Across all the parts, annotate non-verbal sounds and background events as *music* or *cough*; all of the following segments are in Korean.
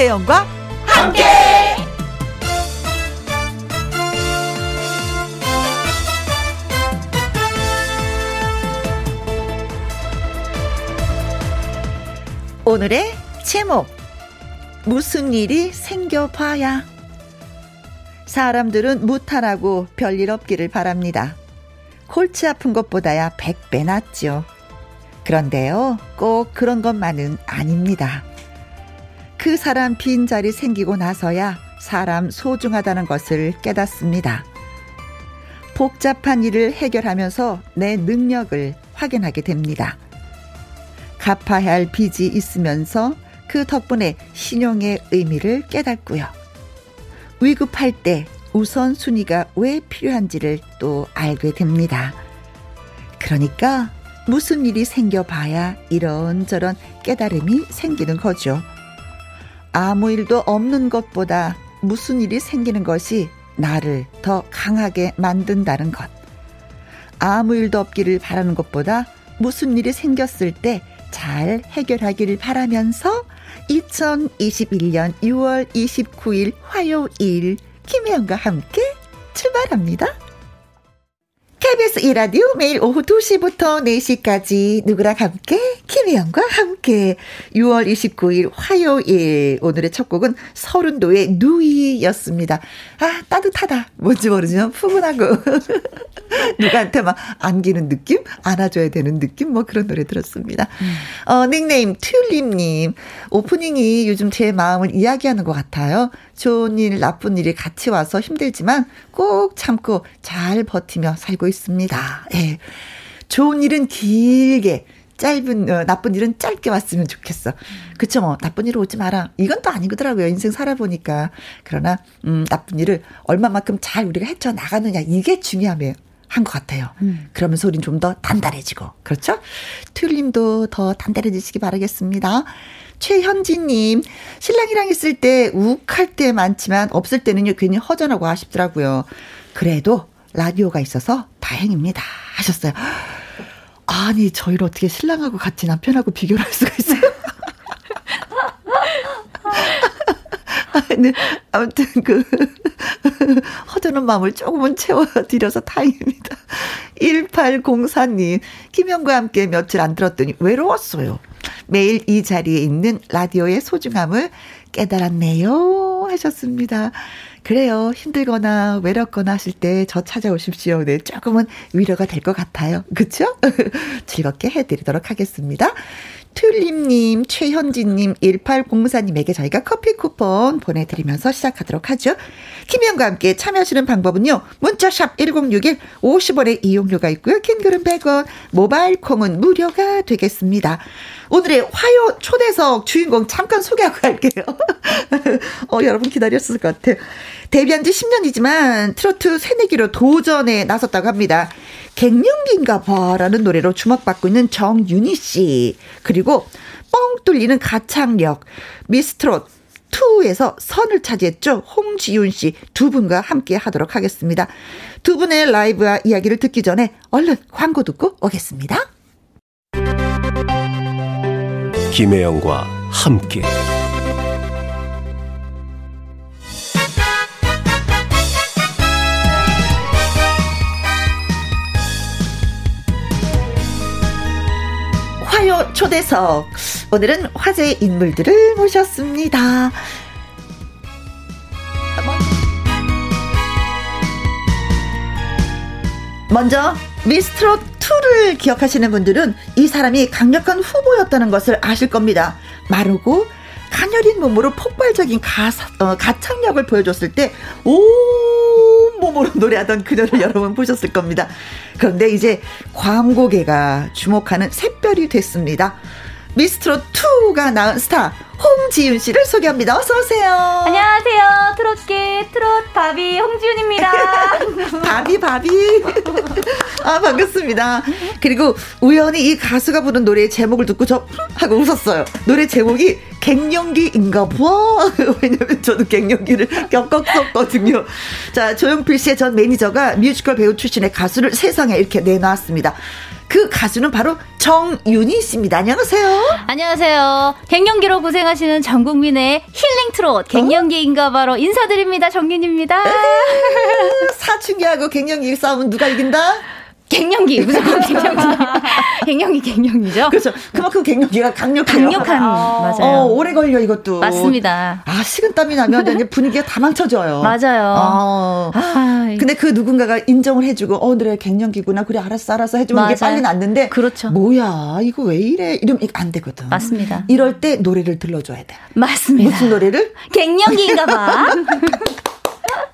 김혜영과 함께. 오늘의 제목 무슨 일이 생겨봐야 사람들은 무탈하고 별일 없기를 바랍니다. 골치 아픈 것보다야 100배 낫죠. 그런데요, 꼭 그런 것만은 아닙니다. 그 사람 빈자리 생기고 나서야 사람 소중하다는 것을 깨닫습니다. 복잡한 일을 해결하면서 내 능력을 확인하게 됩니다. 갚아야 할 빚이 있으면서 그 덕분에 신용의 의미를 깨닫고요. 위급할 때 우선순위가 왜 필요한지를 또 알게 됩니다. 그러니까 무슨 일이 생겨봐야 이런저런 깨달음이 생기는 거죠. 아무 일도 없는 것보다 무슨 일이 생기는 것이 나를 더 강하게 만든다는 것. 아무 일도 없기를 바라는 것보다 무슨 일이 생겼을 때 잘 해결하기를 바라면서 2021년 6월 29일 화요일 김혜영과 함께 출발합니다. KBS 이라디오 매일 오후 2시부터 4시까지 누구랑 함께 김혜영과 함께 6월 29일 화요일 오늘의 첫 곡은 서른도의 누이였습니다. 아 따뜻하다 뭔지 모르지만 푸근하고 *laughs* 누구한테 막 안기는 느낌 안아줘야 되는 느낌 뭐 그런 노래 들었습니다. 음. 어 닉네임 튤립님 오프닝이 요즘 제 마음을 이야기하는 것 같아요. 좋은 일, 나쁜 일이 같이 와서 힘들지만 꼭 참고 잘 버티며 살고 있습니다. 예. 좋은 일은 길게, 짧은, 어, 나쁜 일은 짧게 왔으면 좋겠어. 그쵸, 뭐, 나쁜 일 오지 마라. 이건 또 아니더라고요. 인생 살아보니까. 그러나, 음, 나쁜 일을 얼마만큼 잘 우리가 헤쳐 나가느냐. 이게 중요하며 한것 같아요. 음. 그러면서 우린 좀 더 단단해지고. 그렇죠? 튤님도 더 단단해지시기 바라겠습니다. 최현진님, 신랑이랑 있을 때 욱할 때 많지만 없을 때는요, 괜히 허전하고 아쉽더라고요. 그래도 라디오가 있어서 다행입니다. 하셨어요. 아니, 저희를 어떻게 신랑하고 같이 남편하고 비교를 할 수가 있어요? *laughs* 네, 아무튼 그 *laughs* 허전한 마음을 조금은 채워드려서 다행입니다. 1804님, 김영과 함께 며칠 안 들었더니 외로웠어요. 매일 이 자리에 있는 라디오의 소중함을 깨달았네요. 하셨습니다. 그래요. 힘들거나 외롭거나 하실 때 저 찾아오십시오. 네, 조금은 위로가 될 것 같아요. 그쵸? *laughs* 즐겁게 해드리도록 하겠습니다. 튤립님, 최현진님, 1804님에게 저희가 커피 쿠폰 보내드리면서 시작하도록 하죠. 김희영과 함께 참여하시는 방법은요. 문자샵 1061 50원의 이용료가 있고요. 킹글은 100원, 모바일 콩은 무료가 되겠습니다. 오늘의 화요 초대석 주인공 잠깐 소개하고 갈게요. *laughs* 어, 여러분 기다렸을 것 같아요. 데뷔한 지 10년이지만 트로트 새내기로 도전에 나섰다고 합니다. 갱년기인가 봐라는 노래로 주목받고 있는 정윤희 씨. 그리고 뻥 뚫리는 가창력, 미스트롯, 2에서 선을 차지했죠. 홍지윤 씨 두 분과 함께 하도록 하겠습니다. 두 분의 라이브와 이야기를 듣기 전에 얼른 광고 듣고 오겠습니다. 김혜영과 함께 초대석. 오늘은 화제의 인물들을 모셨습니다. 먼저 미스트롯 2를 기억하시는 분들은 이 사람이 강력한 후보였다는 것을 아실 겁니다. 마르고 가녀린 몸으로 폭발적인 가사, 어, 가창력을 보여줬을 때 온몸으로 노래하던 그녀를 여러분 보셨을 겁니다. 그런데 이제 광고계가 주목하는 샛별이 됐습니다. 미스트롯 2가 낳은 스타 홍지윤 씨를 소개합니다. 어서 오세요. 안녕하세요. 트롯계 트롯 바비 홍지윤입니다. *laughs* 바비 바비. *laughs* 아 반갑습니다. 그리고 우연히 이 가수가 부른 노래의 제목을 듣고 저 하고 웃었어요. 노래 제목이 갱년기인가 봐. *laughs* 왜냐면 저도 갱년기를 겪었었거든요. 자 조용필 씨의 전 매니저가 뮤지컬 배우 출신의 가수를 세상에 이렇게 내놨습니다. 그 가수는 바로 정윤희 씨입니다. 안녕하세요. 안녕하세요. 갱년기로 고생하시는 전 국민의 힐링 트롯 갱년기인가 봐로 인사드립니다. 정윤입니다. 사춘기하고 갱년기 싸움은 누가 이긴다? 갱년기 무조건 *laughs* 갱년기 갱년기 갱년기죠. 그렇죠. 그만큼 갱년기가 강력해요. 강력한 아. 맞아요. 어, 오래 걸려 이것도. 맞습니다. 아 식은땀이 나면 이제 분위기가 다 망쳐져요. 맞아요. 어. 아, 근데 그 누군가가 인정을 해주고 어 그래 갱년기구나 그래 알았어 알았어 해주면 맞아요. 이게 빨리 낫는데 그렇죠. 뭐야 이거 왜 이래 이러면 안 되거든. 맞습니다. 이럴 때 노래를 들려줘야 돼. 맞습니다. 무슨 노래를? 갱년기인가봐. *laughs*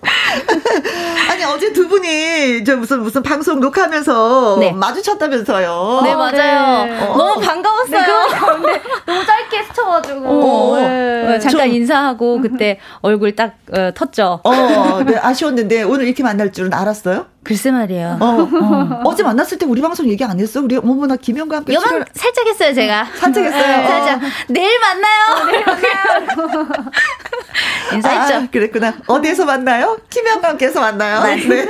*laughs* 아니 어제 두 분이 저 무슨 무슨 방송 녹화하면서 네. 마주쳤다면서요. 네 맞아요. 네. 어. 너무 반가웠어요. 네, 너무 짧게 스쳐가지고 어. 네. 어, 잠깐 좀. 인사하고 그때 얼굴 딱 어, 텄죠. 어, 네, 아쉬웠는데 오늘 이렇게 만날 줄은 알았어요? 글쎄 말이에요. 어, 어. 제 만났을 때 우리 방송 얘기 안 했어? 우리 어머나 김영과 함께 요번 살짝 했어요 제가. 살짝 했어요. 네, 살짝. 내일 만나요. 어, 내일 만나요. 인사했죠. 아, 그랬구나. 어디에서 만나요? 김영과 함께해서 만나요. 네.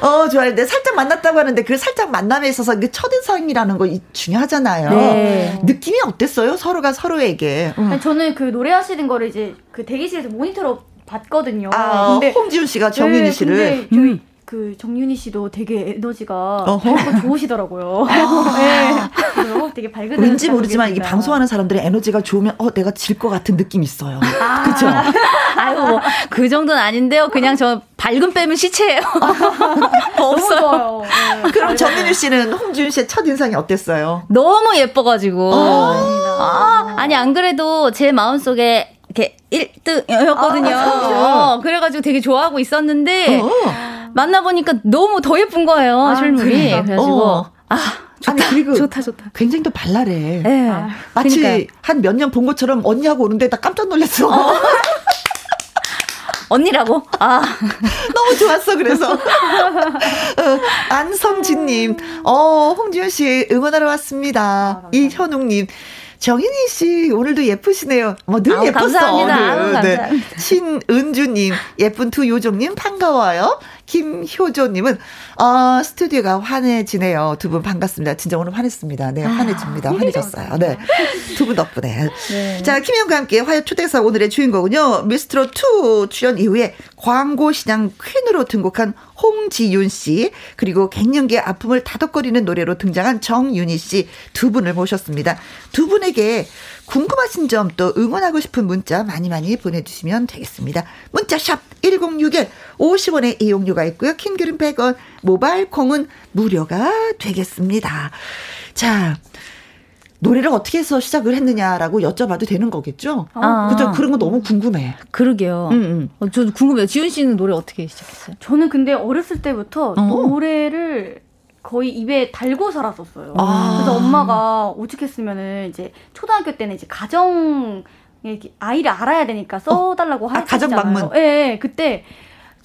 어, 좋아요. 근데 살짝 만났다고 하는데 그 살짝 만남에 있어서 그 첫인상이라는 거 중요하잖아요. 네. 느낌이 어땠어요? 서로가 서로에게. 응. 저는 그 노래하시는 거를 이제 그 대기실에서 모니터로 봤거든요. 아, 근데 홍지훈 씨가 정윤희 네, 씨를. 음. 그 정윤희 씨도 되게 에너지가 밝고 좋으시더라고요. *laughs* 아. *laughs* 네. 되게 밝은. 왠지 모르지만 이게 방송하는 사람들의 에너지가 좋으면 어 내가 질 것 같은 느낌 있어요. 아. 그죠? 아유 뭐 그 정도는 아닌데요. 그냥 저 밝은 빼면 시체예요. *laughs* 없어요. 네. 그럼 정윤희 씨는 홍지윤 씨의 첫 인상이 어땠어요? 너무 예뻐가지고. 아. 아, 아니 안 그래도 제 마음 속에 이렇게 1등이었거든요. 아, 어, 그래가지고 되게 좋아하고 있었는데 어. 만나보니까 너무 더 예쁜 거예요, 아, 실물이. 그래요? 그래가지고 어. 아 좋다, 아니, 그리고 좋다, 좋다. 굉장히 또 발랄해. 네. 아, 마치 한 몇 년 본 것처럼 언니하고 오는데 나 깜짝 놀랐어. 어. *laughs* 언니라고? 아. *laughs* 너무 좋았어, 그래서. *laughs* 어, 안성진님, 어, 홍지현 씨 응원하러 왔습니다. 아, 이현웅님, 정인희 씨 오늘도 예쁘시네요. 뭐늘 예뻤어. 감사합니다. 아유, 네. 감사합니다. 신은주님 예쁜 두 요정님 반가워요. 김효조님은 어, 스튜디오가 환해지네요. 두 분 반갑습니다. 진짜 오늘 환했습니다. 네, 아, 환해집니다. 환해졌어요. 네, 두 분 덕분에. 네. 자, 김현과 함께 화요 초대석 오늘의 주인공은요. 미스트로 2 출연 이후에 광고 시장 퀸으로 등극한 홍지윤 씨 그리고 갱년기의 아픔을 다독거리는 노래로 등장한 정윤희 씨 두 분을 모셨습니다. 두 분에게 궁금하신 점 또 응원하고 싶은 문자 많이 많이 보내주시면 되겠습니다. 문자 샵 1061, 50원의 이용료가 있고요. 킹글은 100원, 모바일 콩은 무료가 되겠습니다. 자, 노래를 어떻게 해서 시작을 했느냐라고 여쭤봐도 되는 거겠죠? 아. 그죠? 그런 거 너무 궁금해. 그러게요. 음, 음. 어, 저도 궁금해요. 지훈 씨는 노래 어떻게 시작했어요? 저는 근데 어렸을 때부터 어. 노래를 거의 입에 달고 살았었어요. 아. 그래서 엄마가 오죽했으면은 이제 초등학교 때는 이제 가정 아이를 알아야 되니까 써달라고 어. 아, 가정 방문. 예, 네, 그때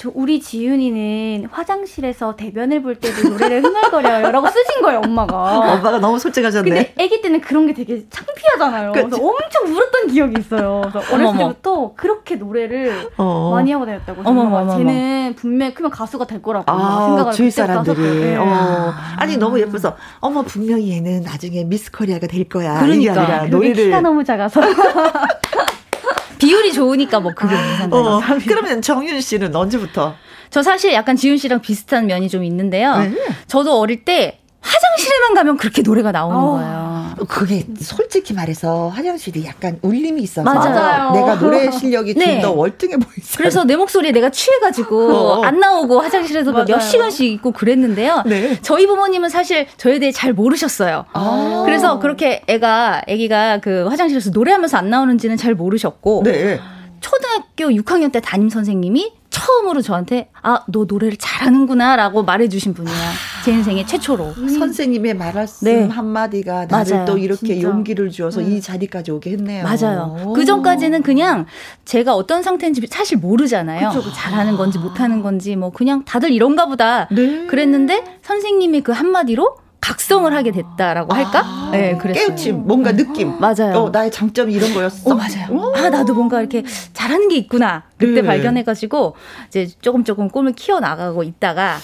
저 우리 지윤이는 화장실에서 대변을 볼 때도 노래를 흥얼거려요라고 쓰신 거예요 엄마가. 엄마가 너무 솔직하셨네. 근데 아기 때는 그런 게 되게 창피하잖아요. 그치? 그래서 엄청 울었던 기억이 있어요. 그래서 어렸을 때부터 그렇게 노래를 어. 많이 하고 다녔다고. 어머머, 쟤는 분명 크면 가수가 될 거라고 아, 생각을 주위 사람들이. 네. 어. 아니 너무 예뻐서 어머 분명히 얘는 나중에 미스 코리아가 될 거야. 그러니까 노래를 키가 너무 작아서. *laughs* 비율이 좋으니까 뭐 그게 무슨. 어, 그러면 정윤 씨는 언제부터? 저 사실 약간 지윤 씨랑 비슷한 면이 좀 있는데요. 네. 저도 어릴 때 화장실에만 가면 그렇게 노래가 나오는 어. 거예요. 그게 솔직히 말해서 화장실이 약간 울림이 있어서 맞아요. 내가 노래 *laughs* 실력이 네. 좀더 월등해 보이죠. 그래서 내 목소리에 내가 취해가지고 어. 안 나오고 화장실에서 맞아요. 몇 시간씩 있고 그랬는데요. 네. 저희 부모님은 사실 저에 대해 잘 모르셨어요. 아. 그래서 그렇게 애가 애기가 그 화장실에서 노래하면서 안 나오는지는 잘 모르셨고 네. 초등학교 6학년 때 담임 선생님이 처음으로 저한테 아 너 노래를 잘하는구나라고 말해주신 분이야 제 인생의 최초로 음. 선생님의 말씀 네. 한마디가 나를 맞아요. 또 이렇게 진짜. 용기를 주어서 음. 이 자리까지 오게 했네요. 맞아요. 그 전까지는 그냥 제가 어떤 상태인지 사실 모르잖아요. 그쵸, 그쵸. 잘하는 건지 못하는 건지 뭐 그냥 다들 이런가 보다 네. 그랬는데 선생님이 그 한마디로 각성을 하게 됐다라고 할까? 아, 네, 그랬어요. 깨우침, 뭔가 느낌. 맞아요. 어, 나의 장점이 이런 거였어. 어, 맞아요. 오. 아, 나도 뭔가 이렇게 잘하는 게 있구나. 그때 네. 발견해가지고 이제 조금 조금 꿈을 키워 나가고 있다가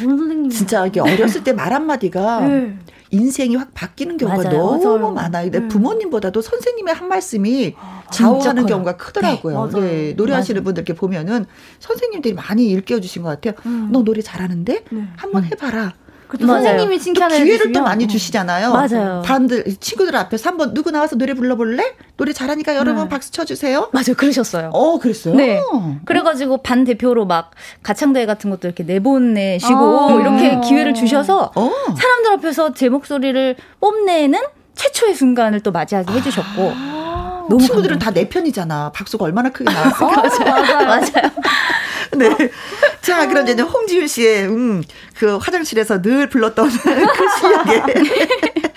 그런 선생님 진짜 이게 어렸을 때 말 한마디가 *laughs* 네. 인생이 확 바뀌는 경우가 맞아요. 너무 맞아요. 많아요. 근데 네. 부모님보다도 선생님의 한 말씀이 아, 좌우하는 경우가 크더라고요. 네, 네 노래하시는 분들께 보면은 선생님들이 많이 일깨워 주신 것 같아요. 음. 너 노래 잘하는데 네. 한번 음. 해봐라. 그렇죠. 선생님이 칭찬을 기회를 주시면. 또 많이 주시잖아요. 맞아요. 다들 친구들 앞에서 한번 누구 나와서 노래 불러볼래? 노래 잘하니까 여러분 네. 박수 쳐주세요. 맞아요, 그러셨어요. 어, 그랬어요. 네. 그래가지고 반 대표로 막 가창대회 같은 것도 이렇게 내보내시고 어. 이렇게 기회를 주셔서 어. 사람들 앞에서 제 목소리를 뽐내는 최초의 순간을 또 맞이하게 해주셨고. 아. 친구들은 다 내 편이잖아. 박수가 얼마나 크게 나왔을까. *laughs* 어, *laughs* 맞아요. 맞아요. 네. 자, 그럼 이제 홍지윤 씨의, 음, 그 화장실에서 늘 불렀던 *laughs* 그 시역의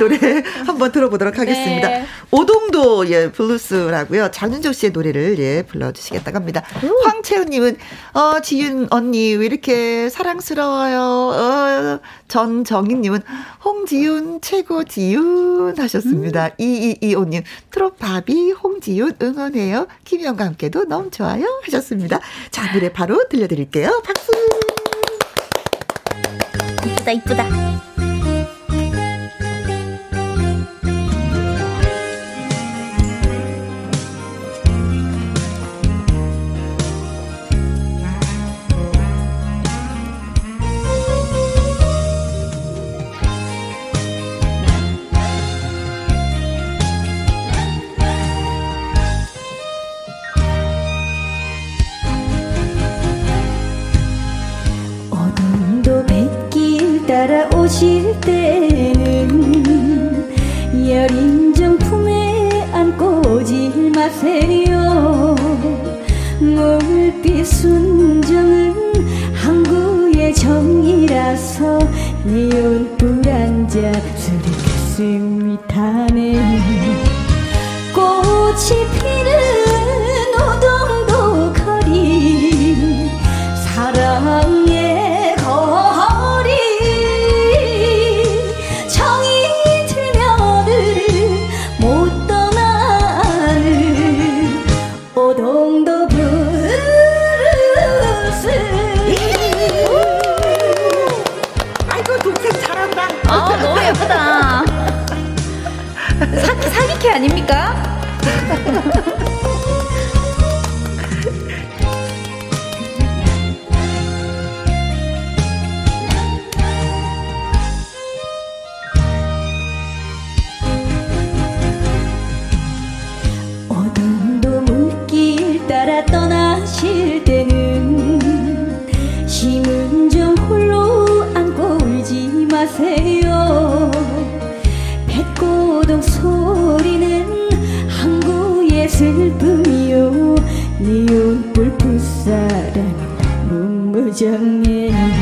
노래 *laughs* 한번 들어보도록 하겠습니다. 네. 오동도, 예, 블루스라고요. 장윤정 씨의 노래를, 예, 불러주시겠다고 합니다. 황채은님은, 어, 지윤 언니, 왜 이렇게 사랑스러워요? 어, 전정희님은, 홍지윤, 최고 지윤 하셨습니다. 음. 2225님, 트롯바비, 홍지윤 응원해요. 김영과 함께도 너무 좋아요. 하셨습니다. 자, 노래 바로 들려드릴게요. 박수! 이쁘다, 이쁘다. 따라오실 때는 여린 정 품에 안고 오질 마세요. 몰빛 순정은 항구의 정이라서 네온불 한자 술이 가슴이 타네. 꽃이 피는 오동도 거리 사랑 아닙니까? *laughs* 네온불 풋사랑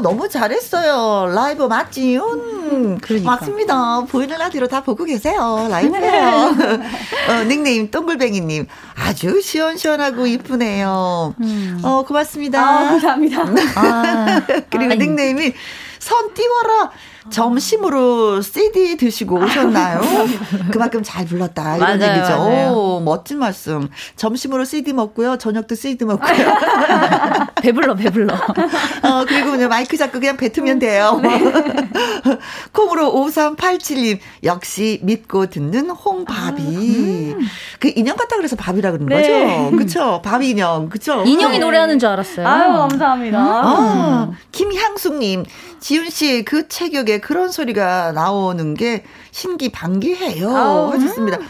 너무 잘했어요. 라이브 맞지? 음, 그러니까. 맞습니다. 보이는 라디오로 다 보고 계세요. 라이브예요. *laughs* 어, 닉네임 똥글뱅이님, 아주 시원시원하고 이쁘네요. 음. 어, 고맙습니다. 아, 감사합니다. *laughs* 아, 그리고 닉네임이 선 띄워라. 점심으로 CD 드시고 오셨나요? *laughs* 그만큼 잘 불렀다. 이런 맞아요, 얘기죠. 맞아요. 오, 멋진 말씀. 점심으로 CD 먹고요. 저녁도 CD 먹고요. *laughs* 배불러, 배불러. *laughs* 어, 그리고 그냥 마이크 잡고 그냥 뱉으면 돼요. 네. 콩으로 5387님. 역시 믿고 듣는 홍바비. 아, 음. 그 인형 같다 그래서 밥이라 그러는 네. 거죠? 그쵸? 밥 인형. 그쵸? 인형이 네. 노래하는 줄 알았어요. 아유, 감사합니다. 아, 음. 김향숙님. 지윤 씨 그 체격에 그런 소리가 나오는 게 신기 반기해요. 아우, 하셨습니다. 음.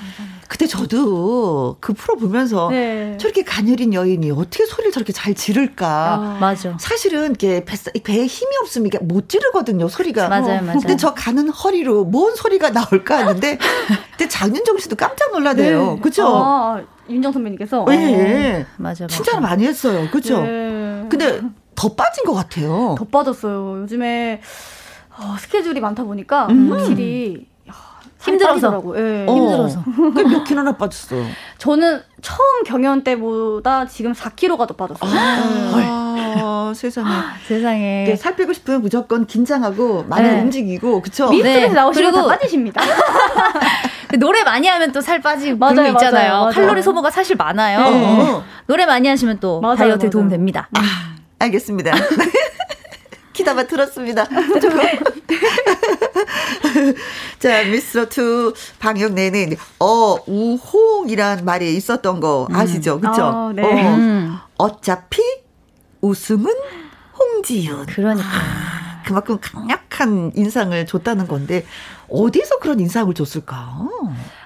그때 저도 그 프로 보면서 네. 저렇게 가녀린 여인이 어떻게 소리를 저렇게 잘 지를까. 아, 맞아. 사실은 이렇게 배, 배에 힘이 없으면 이게 못 지르거든요, 소리가. 맞아요, 맞아요. 근데 저 가는 허리로 뭔 소리가 나올까 하는데 근데 장윤정 씨도 깜짝 놀라대요. 네. 그죠? 아, 윤정 선배님께서. 네. 네. 맞아, 맞아. 칭찬을 많이 했어요. 그죠? 네. 근데 더 빠진 것 같아요. 더 빠졌어요. 요즘에 어, 스케줄이 많다 보니까 음. 확실히 힘들어서. 네. 어. 힘들어서. 몇 킬로나 빠졌어? 저는 처음 경연 때보다 지금 4킬로가 더 빠졌어요. 아, 네. 세상에. 아, 세상에. 네, 살 빼고 싶으면 무조건 긴장하고 많이 네. 움직이고, 그쵸? 미스트에서 네. 나오시면 그리고 빠지십니다. *laughs* 노래 많이 하면 또 살 빠지고 맞아요, 그런 거 있잖아요. 맞아요, 맞아요. 칼로리 소모가 사실 많아요. 네. 노래 많이 하시면 또 다이어트에 도움 됩니다. 아, 알겠습니다. *laughs* 기다만 들었습니다. *laughs* 자, 미스터2 방역 내내, 어, 우홍이란 말이 있었던 거 음. 아시죠? 음. 그쵸? 아, 네. 어, 음. 어차피 우승은 홍지윤. 그러니까. 아, 그만큼 강력한 인상을 줬다는 건데, 어디서 그런 인상을 줬을까?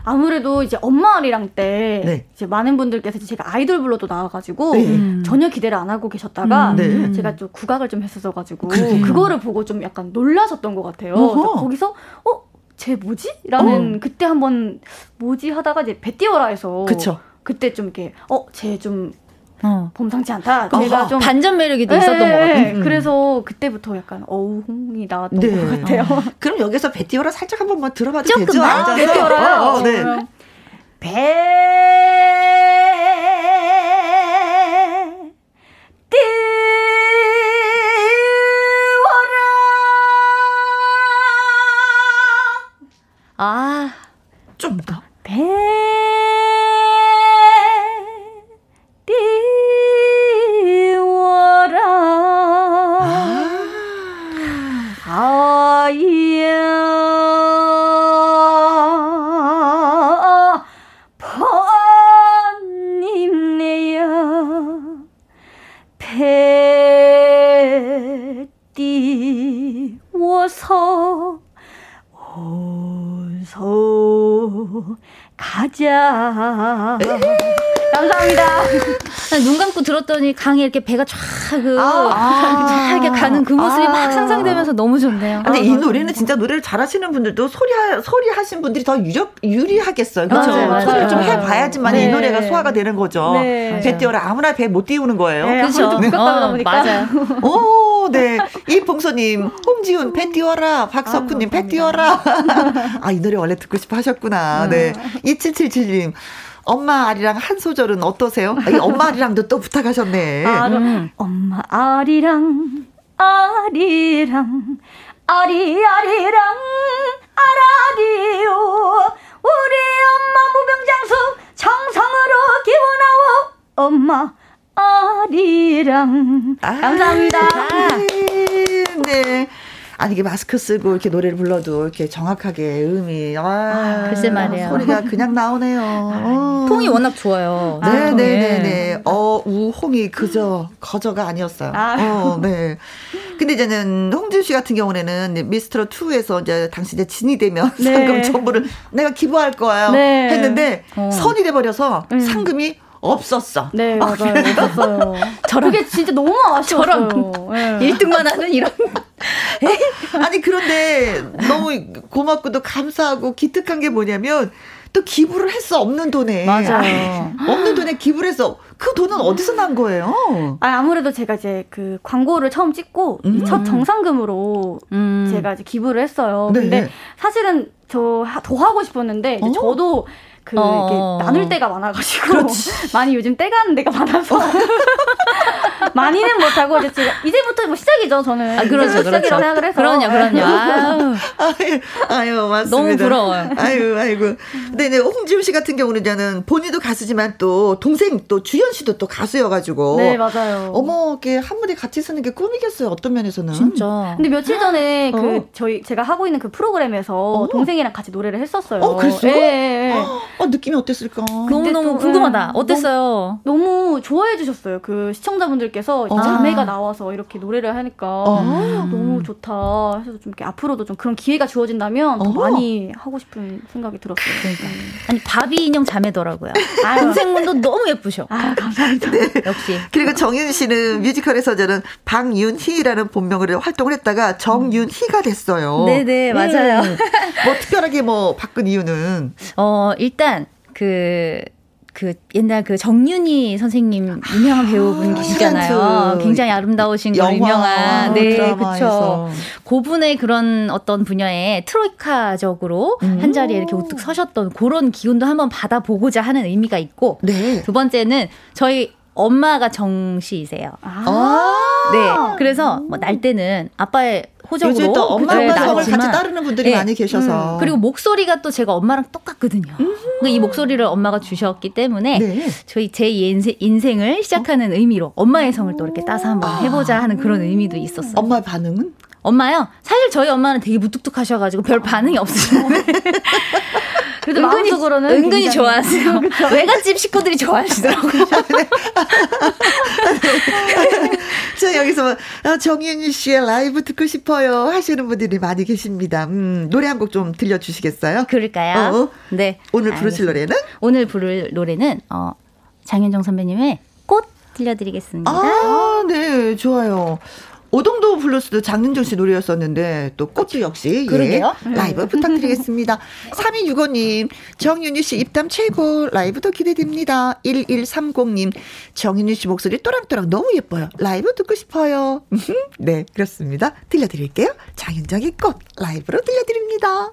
아무래도 이제 엄마 아리랑 때 네. 이제 많은 분들께서 제가 아이돌 블로도 나와가지고 네. 음. 전혀 기대를 안 하고 계셨다가 음. 네. 제가 좀 국악을 좀 했었어가지고 그거를 보고 좀 약간 놀라셨던 것 같아요. 거기서 어? 쟤 뭐지? 라는 어. 그때 한번 뭐지 하다가 이제 배띄워라해서 그때 좀 이렇게 어 쟤 좀 어. 범상치 않다. 제가 좀 반전 매력이 네, 있었던 것 같아요. 음. 그래서 그때부터 약간 어우홍이 나왔던 네. 것 같아요. 어. *laughs* 그럼 여기서 베티오라 살짝 한 번만 들어봐도 조금 되죠? 아, 베티오라. 어, 어, 네. 배 아, 좀 더. 배 가자. 감사합니다. 눈 감고 들었더니 강에 이렇게 배가 쫙, 그, 아, 쫙 이렇게 가는 그 모습이 아. 막 상상되면서 너무 좋네요. 근데 아, 이 노래는 진짜 노래를 잘하시는 분들도 소리, 소리 하신 분들이 더 유력, 유리하겠어요. 그렇죠? 소리를 좀 해봐야지만 네. 이 노래가 소화가 되는 거죠. 네. 배 띄워라. 아무나 배 못 띄우는 거예요. 네, 그렇죠. 네. 어, 맞아요. 오, 네. 이봉서님, 홍지훈, 배 띄워라. 박석훈님, 배 띄워라. 아, 이 노래 원래 듣고 싶어 하셨구나. 네. 2777님. 엄마 아리랑 한 소절은 어떠세요? 아, 엄마 아리랑도 또 부탁하셨네. 아, 음. 엄마 아리랑 아리랑 아리 아리랑 아라리요 우리 엄마 무병장수 정성으로 기원하오 엄마 아리랑 아, 감사합니다. 아, 네. 아니 이게 마스크 쓰고 이렇게 노래를 불러도 이렇게 정확하게 음이 아, 아 글쎄 말이에요. 소리가 그냥 나오네요. 어. 통이 워낙 좋아요. 네, 네, 네, 네. 어, 우홍이 그저 거저가 아니었어요. 아. 어, 네. 근데 이제는 홍준 씨 같은 경우에는 미스트로 2에서 이제 당시 이제 진이 되면 네. 상금 전부를 내가 기부할 거예요. 네. 했는데 어. 선이 돼 버려서 음. 상금이 없었어. 네, 아, 맞아요. 없었어요. *laughs* 저런 게 진짜 너무 아쉬웠어요. 저런 네. 1등만 하는 이런. *laughs* 아니 그런데 너무 고맙고도 감사하고 기특한 게 뭐냐면 또 기부를 했어 없는 돈에 맞아요 없는 돈에 기부를 했어 그 돈은 어디서 난 거예요? 아 아무래도 제가 이제 그 광고를 처음 찍고 음. 첫 정상금으로 음. 제가 이제 기부를 했어요. 네. 근데 사실은 저 더 하고 싶었는데 어? 저도 그 어. 나눌 때가 많아가지고 그렇지. *laughs* 많이 요즘 떼가는 데가 많아서 *laughs* 많이는 못하고 이제 이제부터 뭐 시작이죠 저는. 아 그렇죠 그렇죠. 생각을 해서. 그럼요 그럼요. 아유, 아유, 아유 맞습니다. 너무 부러워요. 아유 아이고. 근데 네, 홍지훈 씨 같은 경우는 저는 본인도 가수지만 또 동생 또 주현 씨도 또 가수여가지고. 네 맞아요. 어머 이게 한 무대 같이 쓰는 게 꿈이겠어요 어떤 면에서는. 진짜. 근데 며칠 전에 어. 그 저희 제가 하고 있는 그 프로그램에서 어. 동생이랑 같이 노래를 했었어요. 어 그랬어? 예, 예, 예. 어, 느낌이 어땠을까? 너무 너무 궁금하다. 어땠어요? 너무, 너무 좋아해 주셨어요. 그 시청자분들께서 어. 자매가 나와서 이렇게 노래를 하니까 어. 너무 좋다. 해서 좀 이렇게 앞으로도 좀 그런 기회가 주어진다면 더 어. 많이 하고 싶은 생각이 들었어요. 그러니까. 아니 바비 인형 자매더라고요. 동생분도 너무 예쁘셔. 아 감사합니다. 네. 역시. 그리고 정윤 씨는 뮤지컬에서 저는 방윤희라는 본명으로 활동을 했다가 정윤희가 됐어요. 네네 맞아요. 음. 뭐 특별하게 뭐 바꾼 이유는 어 일단 그 그 옛날 그 정윤희 선생님 유명한 배우분 아, 계시잖아요. 굉장히 아름다우신 그 유명한 네 그렇죠. 고분의 그런 어떤 분야에 트로이카적으로 음. 한 자리에 이렇게 우뚝 서셨던 그런 기운도 한번 받아보고자 하는 의미가 있고 네. 두 번째는 저희 엄마가 정씨이세요. 아. 네. 그래서 뭐 날 때는 아빠의 호적으로 요즘 또 엄마 아빠 성을 같이 따르는 분들이 네. 많이 계셔서 음. 그리고 목소리가 또 제가 엄마랑 똑같거든요. 음. 그러니까 이 목소리를 엄마가 주셨기 때문에 네. 저희 제 인생, 을 시작하는 어? 의미로 엄마의 성을 또 이렇게 따서 한번 해보자 하는 그런 의미도 있었어요. 엄마의 반응은? 엄마요? 사실 저희 엄마는 되게 무뚝뚝하셔가지고 별 반응이 없으시는데 *laughs* 그래도 은근히, 마음속으로는 은근히 좋아하세요. *laughs* 외갓집 식구들이 좋아하시더라고요. *laughs* 자, 여기서 아, 정윤희 씨의 라이브 듣고 싶어요 하시는 분들이 많이 계십니다. 음, 노래 한 곡 좀 들려주시겠어요? 그럴까요? 어? 네. 오늘 부르실 노래는? 오늘 부를 노래는 어, 장윤정 선배님의 꽃 들려드리겠습니다. 아, 네, 좋아요. 오동도 블루스도 장윤정 씨 노래였었는데 또 꽃도 역시 그러게요. 예, 라이브 *laughs* 부탁드리겠습니다. 3265님 정윤희 씨 입담 최고 라이브도 기대됩니다. 1130님 정윤희 씨 목소리 또랑또랑 너무 예뻐요. 라이브 듣고 싶어요. *laughs* 네 그렇습니다. 들려드릴게요. 장윤정의 꽃 라이브로 들려드립니다.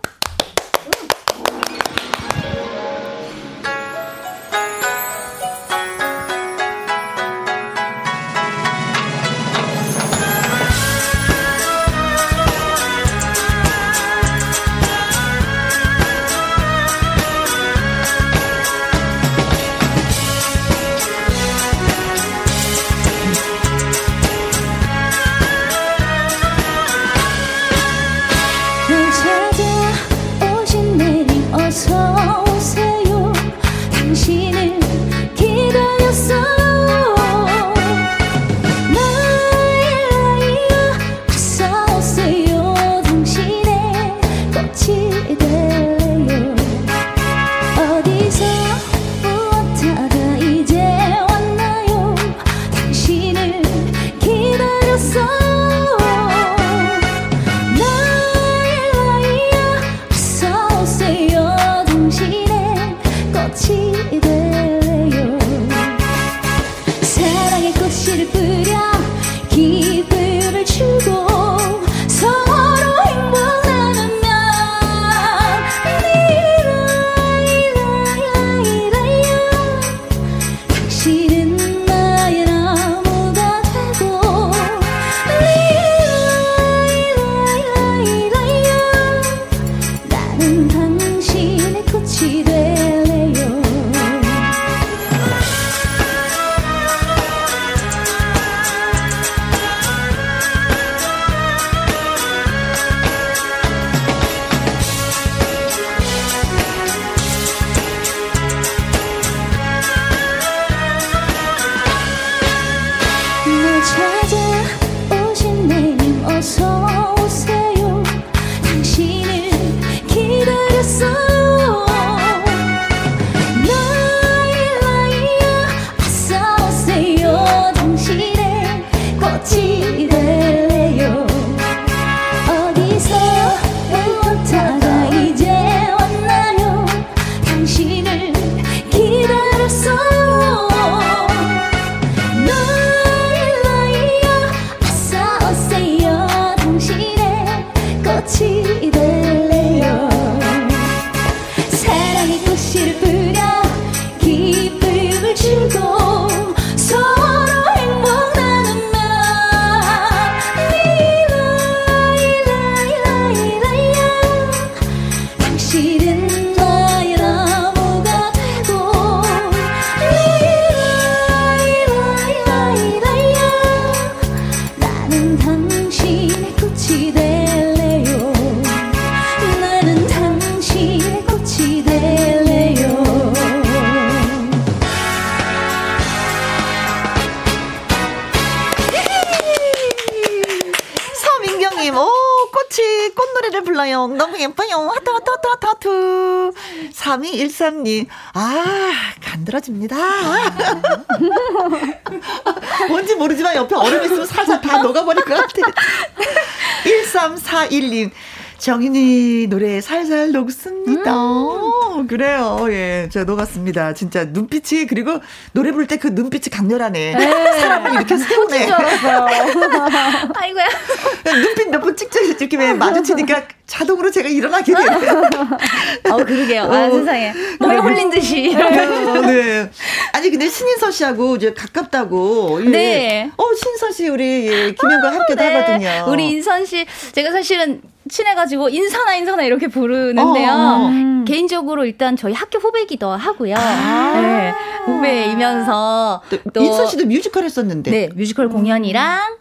3213님. 아, 간드러집니다. *laughs* 뭔지 모르지만 옆에 얼음 있으면 살살 다 녹아버릴 것 같아. 1341님. 정인이 노래 살살 녹습니다. 음. 그래요. 예. 제가 녹았습니다. 진짜 눈빛이, 그리고 노래 부를 때 그 눈빛이 강렬하네. 네. 사람을 이렇게 세우네. *laughs* 아이고야. 눈빛 몇 번 찍찍 찍히면 마주치니까 자동으로 제가 일어나게 돼요. *laughs* 어, 그러게요. 아, 어. 세상에. 몸에 홀린 듯이. 어, 네. 아니, 근데 신인선 씨하고 이제 가깝다고. 예. 네. 어, 신인선 씨 우리 예, 김현과 아, 함께도 네. 하거든요. 우리 인선 씨, 제가 사실은 친해가지고 인선아 인선아 이렇게 부르는데요. 어, 음. 개인적으로 일단 저희 학교 후배기도 하고요. 아~ 네, 후배이면서 또 인선 씨도 뮤지컬 했었는데. 네, 뮤지컬 공연이랑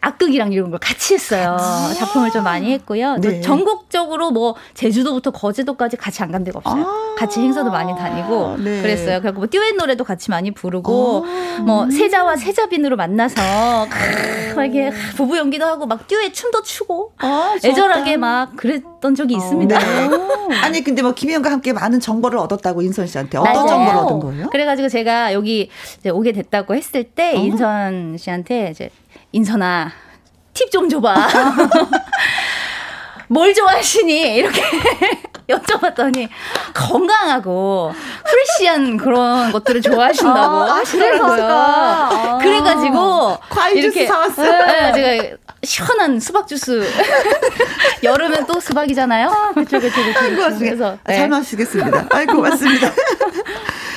악극이랑 이런 걸 같이 했어요. 아~ 작품을 좀 많이 했고요. 네. 전국적으로 뭐 제주도부터 거제도까지 같이 안 간 데가 없어요. 아~ 같이 행사도 많이 다니고 네. 그랬어요. 그리고 뭐 듀엣 노래도 같이 많이 부르고 아~ 뭐 세자와 세자빈으로 만나서 막 이렇게 부부 연기도 하고 막 듀엣 춤도 추고 아, 애절하게 막 그랬던 적이 어, 있습니다. 네. *laughs* 아니 근데 뭐 김희영과 함께 많은 정보를 얻었다고 인선 씨한테 어떤 맞아요. 정보를 얻은 거예요? 그래가지고 제가 여기 오게 됐다고 했을 때 어? 인선 씨한테 이제 인선아, 팁 좀 줘봐. *laughs* 뭘 좋아하시니? 이렇게 *laughs* 여쭤봤더니 건강하고 프레시한 그런 것들을 좋아하신다고 아, 하시더라고요. 아, 그래가지고 과일 이렇게 주스 사왔어요. 네, 제가 시원한 수박 주스. *laughs* 여름엔 또 수박이잖아요. 그렇죠, 그렇죠, 그렇죠. 그래서 네. 잘 마시겠습니다. 아이 고맙습니다.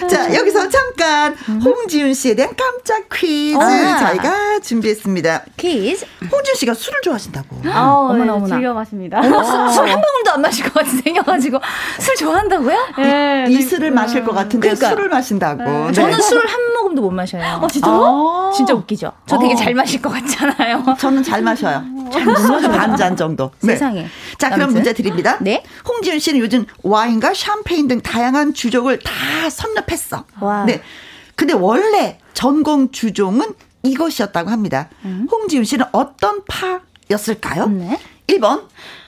자, 여기서 잠깐 홍지윤 씨에 대한 깜짝 퀴즈 아. 저희가 준비했습니다. 퀴즈. 홍지윤 씨가 술을 좋아하신다고. 아, 어머나, 어머나. 즐겨 마십니다. 술 한 방울도 안 마실 것 같이 생겨가지고 *laughs* 술 좋아한다고요? 네. 이슬을 마실 것 같은데 그러니까. 술을 마신다고. 네. 네. 저는 술을 한 모금도 못 마셔요. 어, 진짜요? 아. 진짜 웃기죠. 저 되게 어. 잘 마실 것 같잖아요. 저는 잘 마셔요. *laughs* 반잔 정도. 네. 세상에. 자, 그럼 아무튼. 문제 드립니다. 네. 홍지윤 씨는 요즘 와인과 샴페인 등 다양한 주종을 다 섭렵 했어. 와. 네. 근데 원래 전공 주종은 이것이었다고 합니다. 음. 홍지윤 씨는 어떤 파였을까요? 네. 1번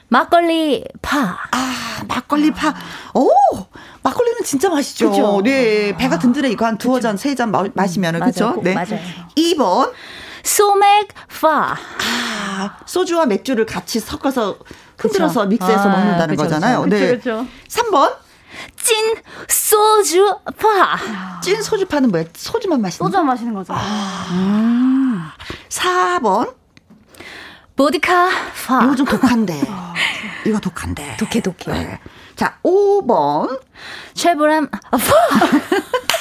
막걸리 파. 아, 막걸리 파. 오! 막걸리는 진짜 맛있죠. 그쵸? 네. 배가 든든해. 한 두어 잔, 세 잔 마시면은. 음, 그쵸? 네. 맞아요. 2번. 소맥 파. 아, 소주와 맥주를 같이 섞어서 흔들어서 그쵸? 믹스해서 아, 먹는다는 그쵸, 거잖아요. 그쵸, 네. 그쵸. 3번. 찐 소주파. 찐 소주파는 뭐야? 소주만 마시는 소주만 마시는 거죠. 아. 음. 4번. 보디카 파. 이거 좀 독한데. 이거 독한데. 독해, 독해. 네. 자, 5번. 쉐브람 파. *laughs*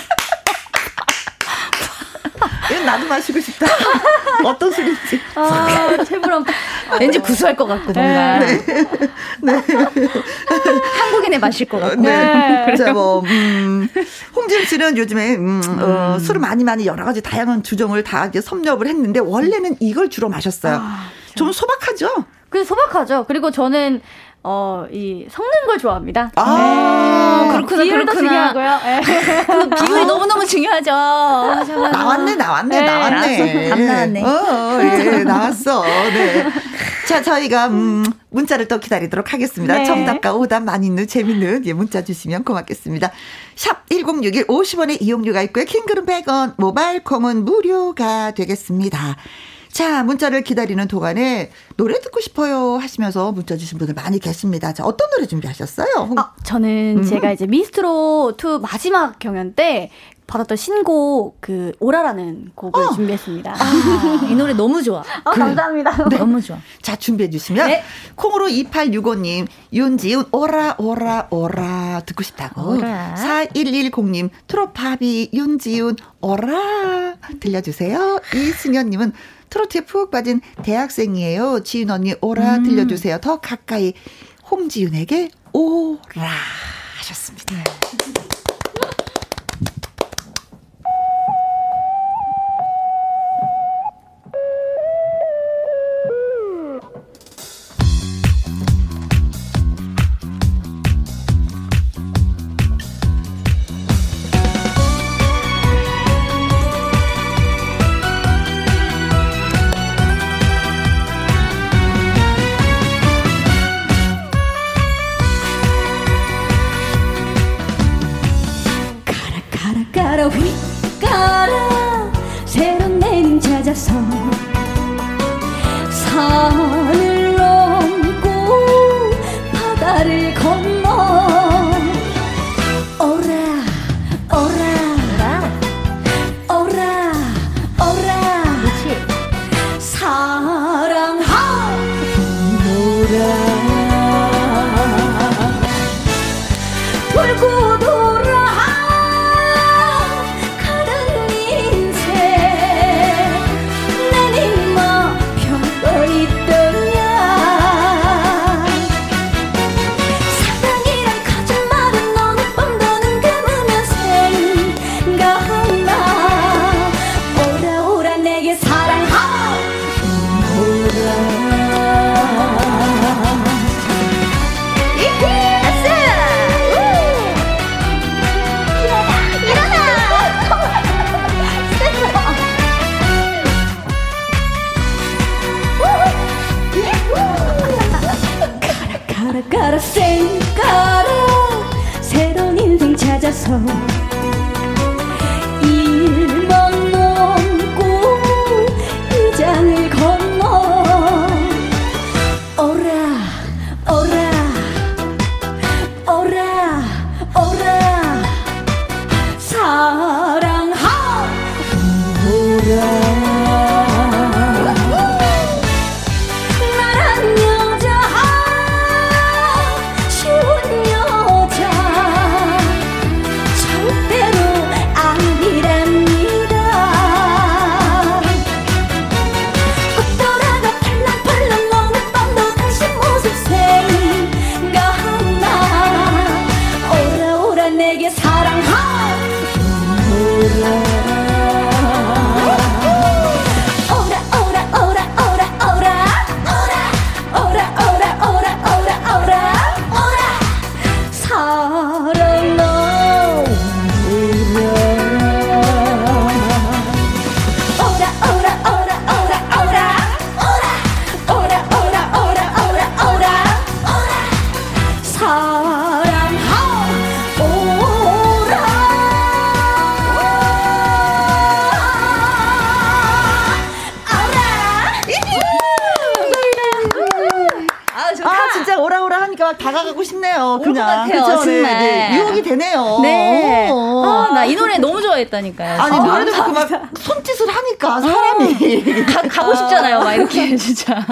이건 나도 마시고 싶다. *laughs* 어떤 술인지. 아, 최불암. 왠지 구수할 것 같고, 뭔가. 네. 네. *laughs* 한국인의 마실 것 같고. 네. 네. *laughs* 자, 뭐, 음, 홍진 씨는 요즘에, 음, 어, 음. 술을 많이 많이 여러 가지 다양한 주종을 다 이제 섭렵을 했는데, 원래는 이걸 주로 마셨어요. 아, 좀 소박하죠? 그 소박하죠. 그리고 저는 어, 이 섞는 걸 좋아합니다. 아, 네. 그렇구나. 비율도 중요하고요. 네. *laughs* 그 비율이 너무너무 중요하죠. 맞아, 맞아. 나왔네, 나왔네, 네, 나왔네. 답 나왔네. 어, 예, 나왔어. 네. 자, 저희가, 음, 문자를 또 기다리도록 하겠습니다. 네. 정답과 오답 많이 있는 재밌는 예, 문자 주시면 고맙겠습니다. 샵 1061 50원의 이용료가 있고요. 킹그은 100원, 모바일 콩은 무료가 되겠습니다. 자, 문자를 기다리는 동안에 노래 듣고 싶어요 하시면서 문자 주신 분들 많이 계십니다. 자, 어떤 노래 준비하셨어요? 아, 저는 음. 제가 이제 미스트로 2 마지막 경연 때 받았던 신곡 그 오라라는 곡을 어. 준비했습니다. 아, 이 노래 너무 좋아. 아, 그, 감사합니다. 네. 너무 좋아. 자, 준비해 주시면 네. 콩으로 2865님, 윤지훈 오라 오라 오라 듣고 싶다고. 오라. 4110님 트로파비 윤지훈 오라 들려주세요. 이승현 님은 트로트에 푹 빠진 대학생이에요. 지윤 언니 오라 음. 들려주세요. 더 가까이 홍지윤에게 오라 하셨습니다. 좋아했다니까요. 아니, 진짜. 노래도 그렇고 막 손짓을 하니까 사람이. 가, 가고 싶잖아요, 막 이렇게, *laughs* 진짜.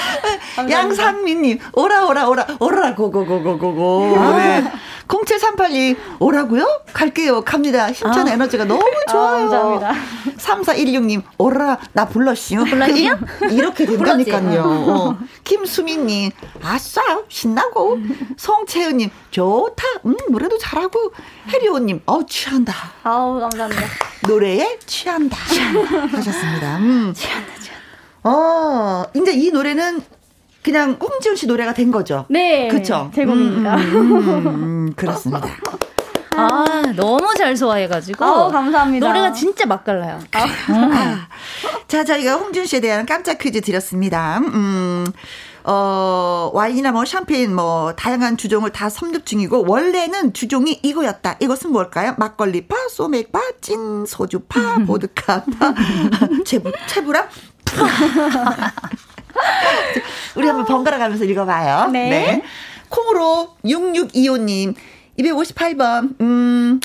*laughs* 양상민님, 오라, 오라, 오라, 오라, 고고고고고고. 네. 0738님, 오라고요? 갈게요. 갑니다. 힘찬 아. 에너지가 너무 좋아요. 감사합니다. 3416님, 오라, 나. 불렀슈? 그, *laughs* 이렇게 된다니까요. 어. 김수민님, 아싸, 신나고. 송채은님, 좋다. 음, 노래도 잘하고. 해리오님, 어우, 취한다. 아우 감사합니다. 노래에 취한다. 하셨습니다. 음. 취한다, 취한다. 어, 이제 이 노래는 그냥 홍지훈 씨 노래가 된 거죠. 네, 그쵸? 제 곡입니다. 음, 음, 음, 그렇습니다. *laughs* 아, 너무 잘 소화해가지고. 아우, 감사합니다. 노래가 진짜 맛깔나요. 아, *laughs* 자, 저희가 홍준 씨에 대한 깜짝 퀴즈 드렸습니다. 음, 어, 와인이나 뭐 샴페인 뭐 다양한 주종을 다 섭렵 중이고 원래는 주종이 이거였다. 이것은 뭘까요? 막걸리파, 소맥파, 찐 소주파, *laughs* 보드카파, *laughs* 채부, 채부랑 우리 한번 번갈아 가면서 읽어봐요. 네. 콩으로 6625님, 258번, 음,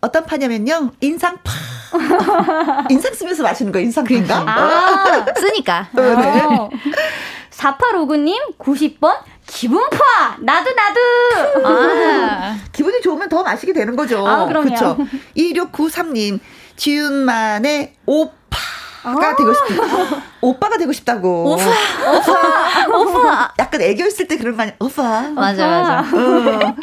어떤 파냐면요, 인상파. *laughs* 인상 쓰면서 마시는 거, 인상파인가? 아, 쓰니까. *laughs* 어. 4859님 90번 기분파 나도 나도 아, 기분이 좋으면 더 마시게 되는 거죠. 아, 그럼요. 그렇죠. 2693님, 지윤만의 오빠가 되고 싶다. 오빠가 되고 싶다고. 오빠, 오빠, 오빠. 약간 애교 있을 때 그런 거 아니야? 오빠. 맞아, 맞아. 어.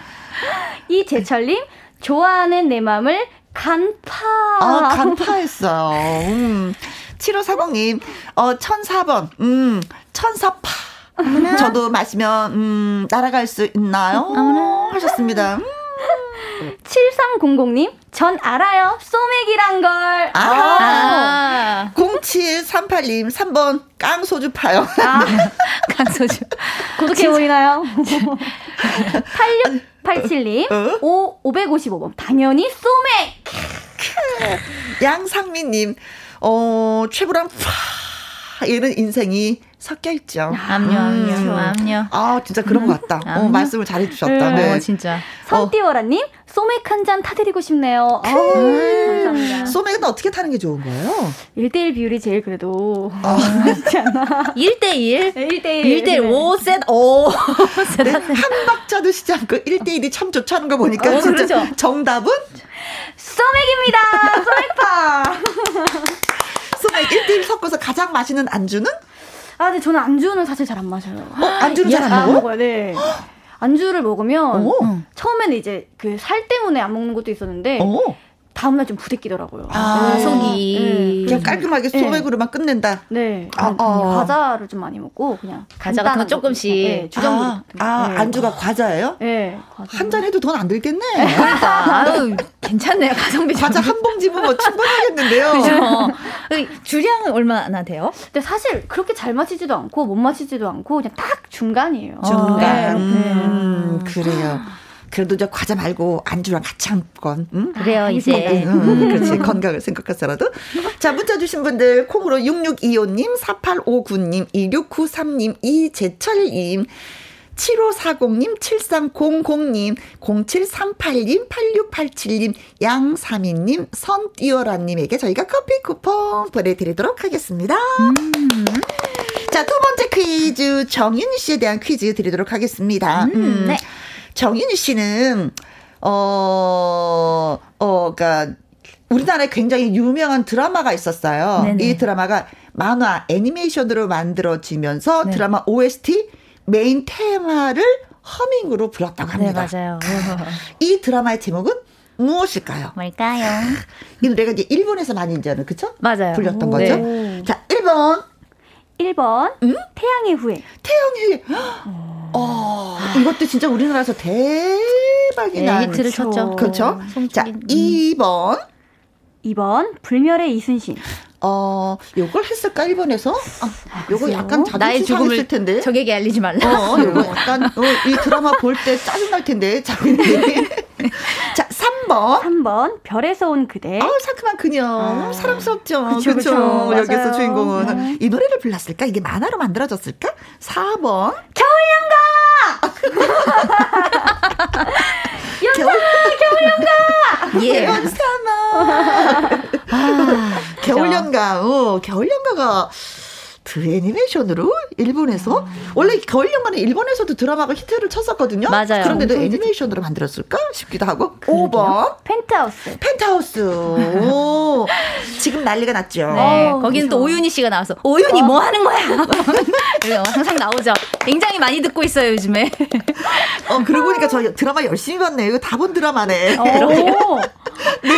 이재철님 좋아하는 내 맘을 간파 아, 간파했어요. 음. 7540님, 어, 1004번, 음, 천사파. 저도 마시면, 음, 날아갈 수 있나요? 하셨습니다. 음. 7300님 전 알아요 소맥이란 걸 아, 아, 0738님, 3번, 깡소주 파요. 아, 강소주. 고독해 보이나요? *laughs* 8687님 어? 오 555번. 당연히 소맥! 양상민님, 어, 최고랑 파, 이런 인생이 섞여 있죠. 암요, 암요, 음. 암요. 아, 진짜 그런 것 같다. 어, 말씀을 잘해 주셨다. 네. 어, 진짜. 선띠워라님, 소맥 한 잔 타드리고 싶네요. 아, 음. 감사합니다. 소맥은 어떻게 타는 게 좋은 거예요? 1대1 비율이 제일 그래도 아. 맞지 않아. 1대1? 1대1. 1대1 5셋, 오. *laughs* 네, 한 박자 드시지 않고 1대1이 참 좋지 않은 거 보니까 어, 진짜 그렇죠. 정답은? 소맥입니다. 소맥파. *laughs* 소맥 1대1 섞어서 가장 맛있는 안주는? 아, 근데 저는 안주는 사실 잘 안 마셔요. 어, 안주는 잘안 먹어? 먹어요, 네. 안주를 먹으면 오. 처음에는 이제 그 살 때문에 안 먹는 것도 있었는데 오. 다음날 좀 부대끼더라고요. 아, 네. 속이. 네. 그냥 깔끔하게 네. 소맥으로만 끝낸다. 네. 아, 아. 과자를 좀 많이 먹고 그냥 과자 같은 거 조금씩. 네, 주전부. 아, 아 네. 안주가 과자예요? 네. 한 잔 해도 돈 안 들겠네. 그러니까. 아유, 괜찮네요. 가성비. 과자 한 봉지면 뭐 충분하겠는데요. 그죠. 주량은 얼마나 돼요? 근데 사실 그렇게 잘 마시지도 않고 못 마시지도 않고 그냥 딱 중간이에요. 중간. 음, 그래요. 그래도 저 과자 말고 안주랑 같이 한 건 응? 그래요 이제 응, 응, 그렇지 건강을 생각해서라도 자 문자 주신 분들 콩으로 6625님 4859님 2693님 이재철님 7540님, 7300님, 0738님, 8687님, 양삼이님, 선띄어라님에게 저희가 커피 쿠폰 보내드리도록 하겠습니다. 음. 자, 두 번째 퀴즈, 정윤 씨에 대한 퀴즈 드리도록 하겠습니다. 음, 음. 네. 정윤희 씨는 어, 어, 그니까, 우리나라에 굉장히 유명한 드라마가 있었어요. 네네. 이 드라마가 만화 애니메이션으로 만들어지면서 네. 드라마 OST 메인 테마를 허밍으로 불렀다고 네, 합니다. 네, 맞아요. *laughs* 이 드라마의 제목은 무엇일까요? 뭘까요? *laughs* 이 노래가 이제 일본에서 많이 이제 그쵸? 맞아요. 불렸던 거죠. 네. 자, 1번. 1번. 음? 태양의 후예. 태양의 후예. *gasps* *gasps* 어, 이것도 진짜 우리나라에서 대박이 네, 난 히트를 쳤죠. 그렇죠. 자, 2번. 2번 불멸의 이순신. 어, 요걸 했을까 일본에서? 아, 요거 약간 자존심 상했을 텐데. 적에게 알리지 말라. 어, 요거 약간 어, 이 드라마 볼 때 짜증 날 텐데. 자기 *laughs* 자, 3번. 3번 별에서 온 그대. 아, 상큼한 그녀. 아. 사랑스럽죠. 그렇죠. 여기서 주인공은 네. 이 노래를 불렀을까? 이게 만화로 만들어졌을까? 4번. 겨울연가. *laughs* 겨울 겨울 연가. 예. 연사마. 아, 겨울 연가. 어, 겨울 연가가 그 애니메이션으로 일본에서 음. 원래 겨울 연가는 일본에서도 드라마가 히트를 쳤었거든요. 맞아요. 그런데도 애니메이션으로 만들었을까 싶기도 하고. 그러게요. 5번 펜트하우스. 펜트하우스. 오, *laughs* 지금 난리가 났죠. 네. 어, 거기는 또 오윤희 씨가 나와서 오윤희 어? 뭐 하는 거야? *laughs* 항상 나오죠. 굉장히 많이 듣고 있어요 요즘에. *laughs* 어 그러고 보니까 저 드라마 열심히 봤네. 이거 다 본 드라마네. 어. 네.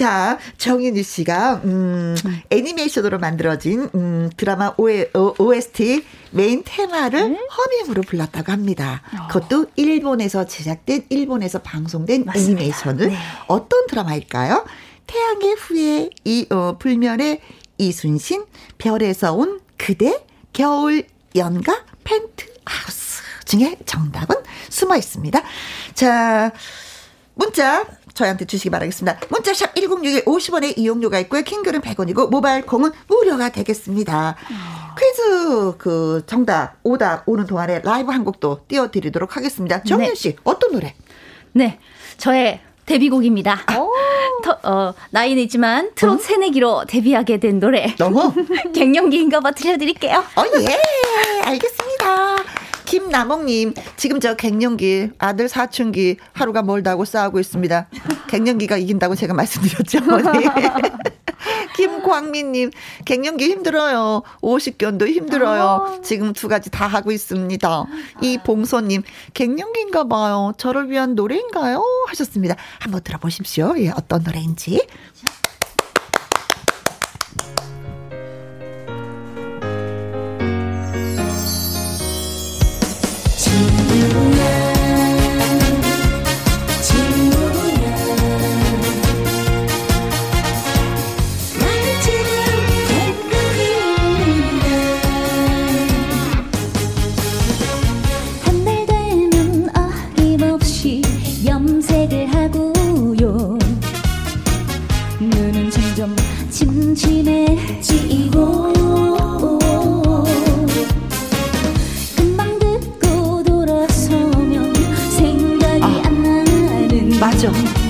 자, 정윤희 씨가, 음, 애니메이션으로 만들어진, 음, 드라마 OST 메인 테마를 네? 허밍으로 불렀다고 합니다. 어. 그것도 일본에서 제작된, 일본에서 방송된 맞습니다. 애니메이션은 네. 어떤 드라마일까요? 태양의 후예, 이, 어, 불면의 이순신, 별에서 온 그대, 겨울 연가, 펜트하우스 중에 정답은 숨어 있습니다. 자, 문자 저희한테 주시기 바라겠습니다. 문자샵 1061 50원의 이용료가 있고요. 긴 글은 100원이고 모바일 콩은 무료가 되겠습니다. 어. 퀴즈 그 정답 오답 오는 동안에 라이브 한 곡도 띄워드리도록 하겠습니다. 정윤 씨 네. 어떤 노래? 네, 저의 데뷔곡입니다. 터, *laughs* 어, 나이는 있지만 트롯 어? 새내기로 데뷔하게 된 노래. 너무 *laughs* 갱년기인가 봐 들려드릴게요. 어, 예. 알겠습니다. 김남옥님, 지금 저 갱년기, 아들 사춘기 하루가 멀다고 싸우고 있습니다. 갱년기가 이긴다고 제가 말씀드렸죠. *laughs* 김광민님, 갱년기 힘들어요. 50견도 힘들어요. 아. 지금 두 가지 다 하고 있습니다. 이봉소님, 갱년기인가 봐요. 저를 위한 노래인가요? 하셨습니다. 한번 들어보십시오. 예, 어떤 노래인지. 就。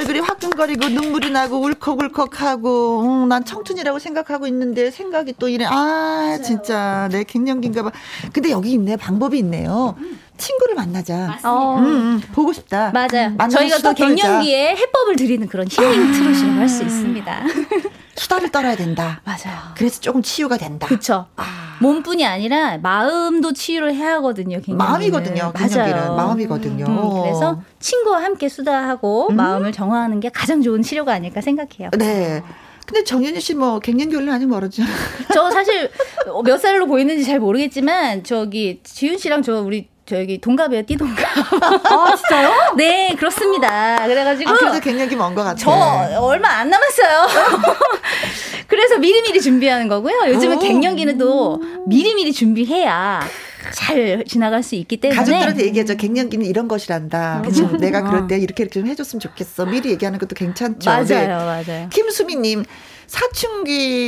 얼굴이 화끈거리고 눈물이 나고 울컥울컥하고 음, 난 청춘이라고 생각하고 있는데 생각이 또 이래. 아 진짜. 내 갱년기인가 봐. 근데 여기 있네. 방법이 있네요. 친구를 만나자. 어, 음, 음, 보고 싶다. 맞아요. 저희가 또. 갱년기에 해법을 드리는 그런 힐링 트롯이라고 할 수 있습니다. *laughs* 수다를 떨어야 된다 맞아요. 그래서 조금 치유가 된다 그쵸. 몸뿐이 아니라 마음도 치유를 해야 하거든요. 갱년기는. 마음이거든요 맞아요. 마음이거든요 음, 그래서 친구와 함께 수다하고 마음을 정화하는 게 가장 좋은 치료가 아닐까 생각해요. 네 근데 정연희 씨 뭐 갱년기 얼마 아직 멀었죠 저 사실 몇 살로 보이는지 잘 모르겠지만 저기 지윤 씨랑 저 우리 저기 동갑이에요, 띠동갑. 아 진짜요? *laughs* 네, 그렇습니다. 그래가지고 아, 그래도 갱년기 먼것 같아 저 얼마 안 남았어요. *laughs* 그래서 미리미리 준비하는 거고요. 요즘은 오. 갱년기는 또 미리미리 준비해야 잘 지나갈 수 있기 때문에 가족들한테 얘기하죠. 갱년기는 이런 것이란다. 그죠? 내가 그럴 때 이렇게 이렇게 좀 해줬으면 좋겠어. 미리 얘기하는 것도 괜찮죠. 맞아요, 네. 맞아요. 김수미님,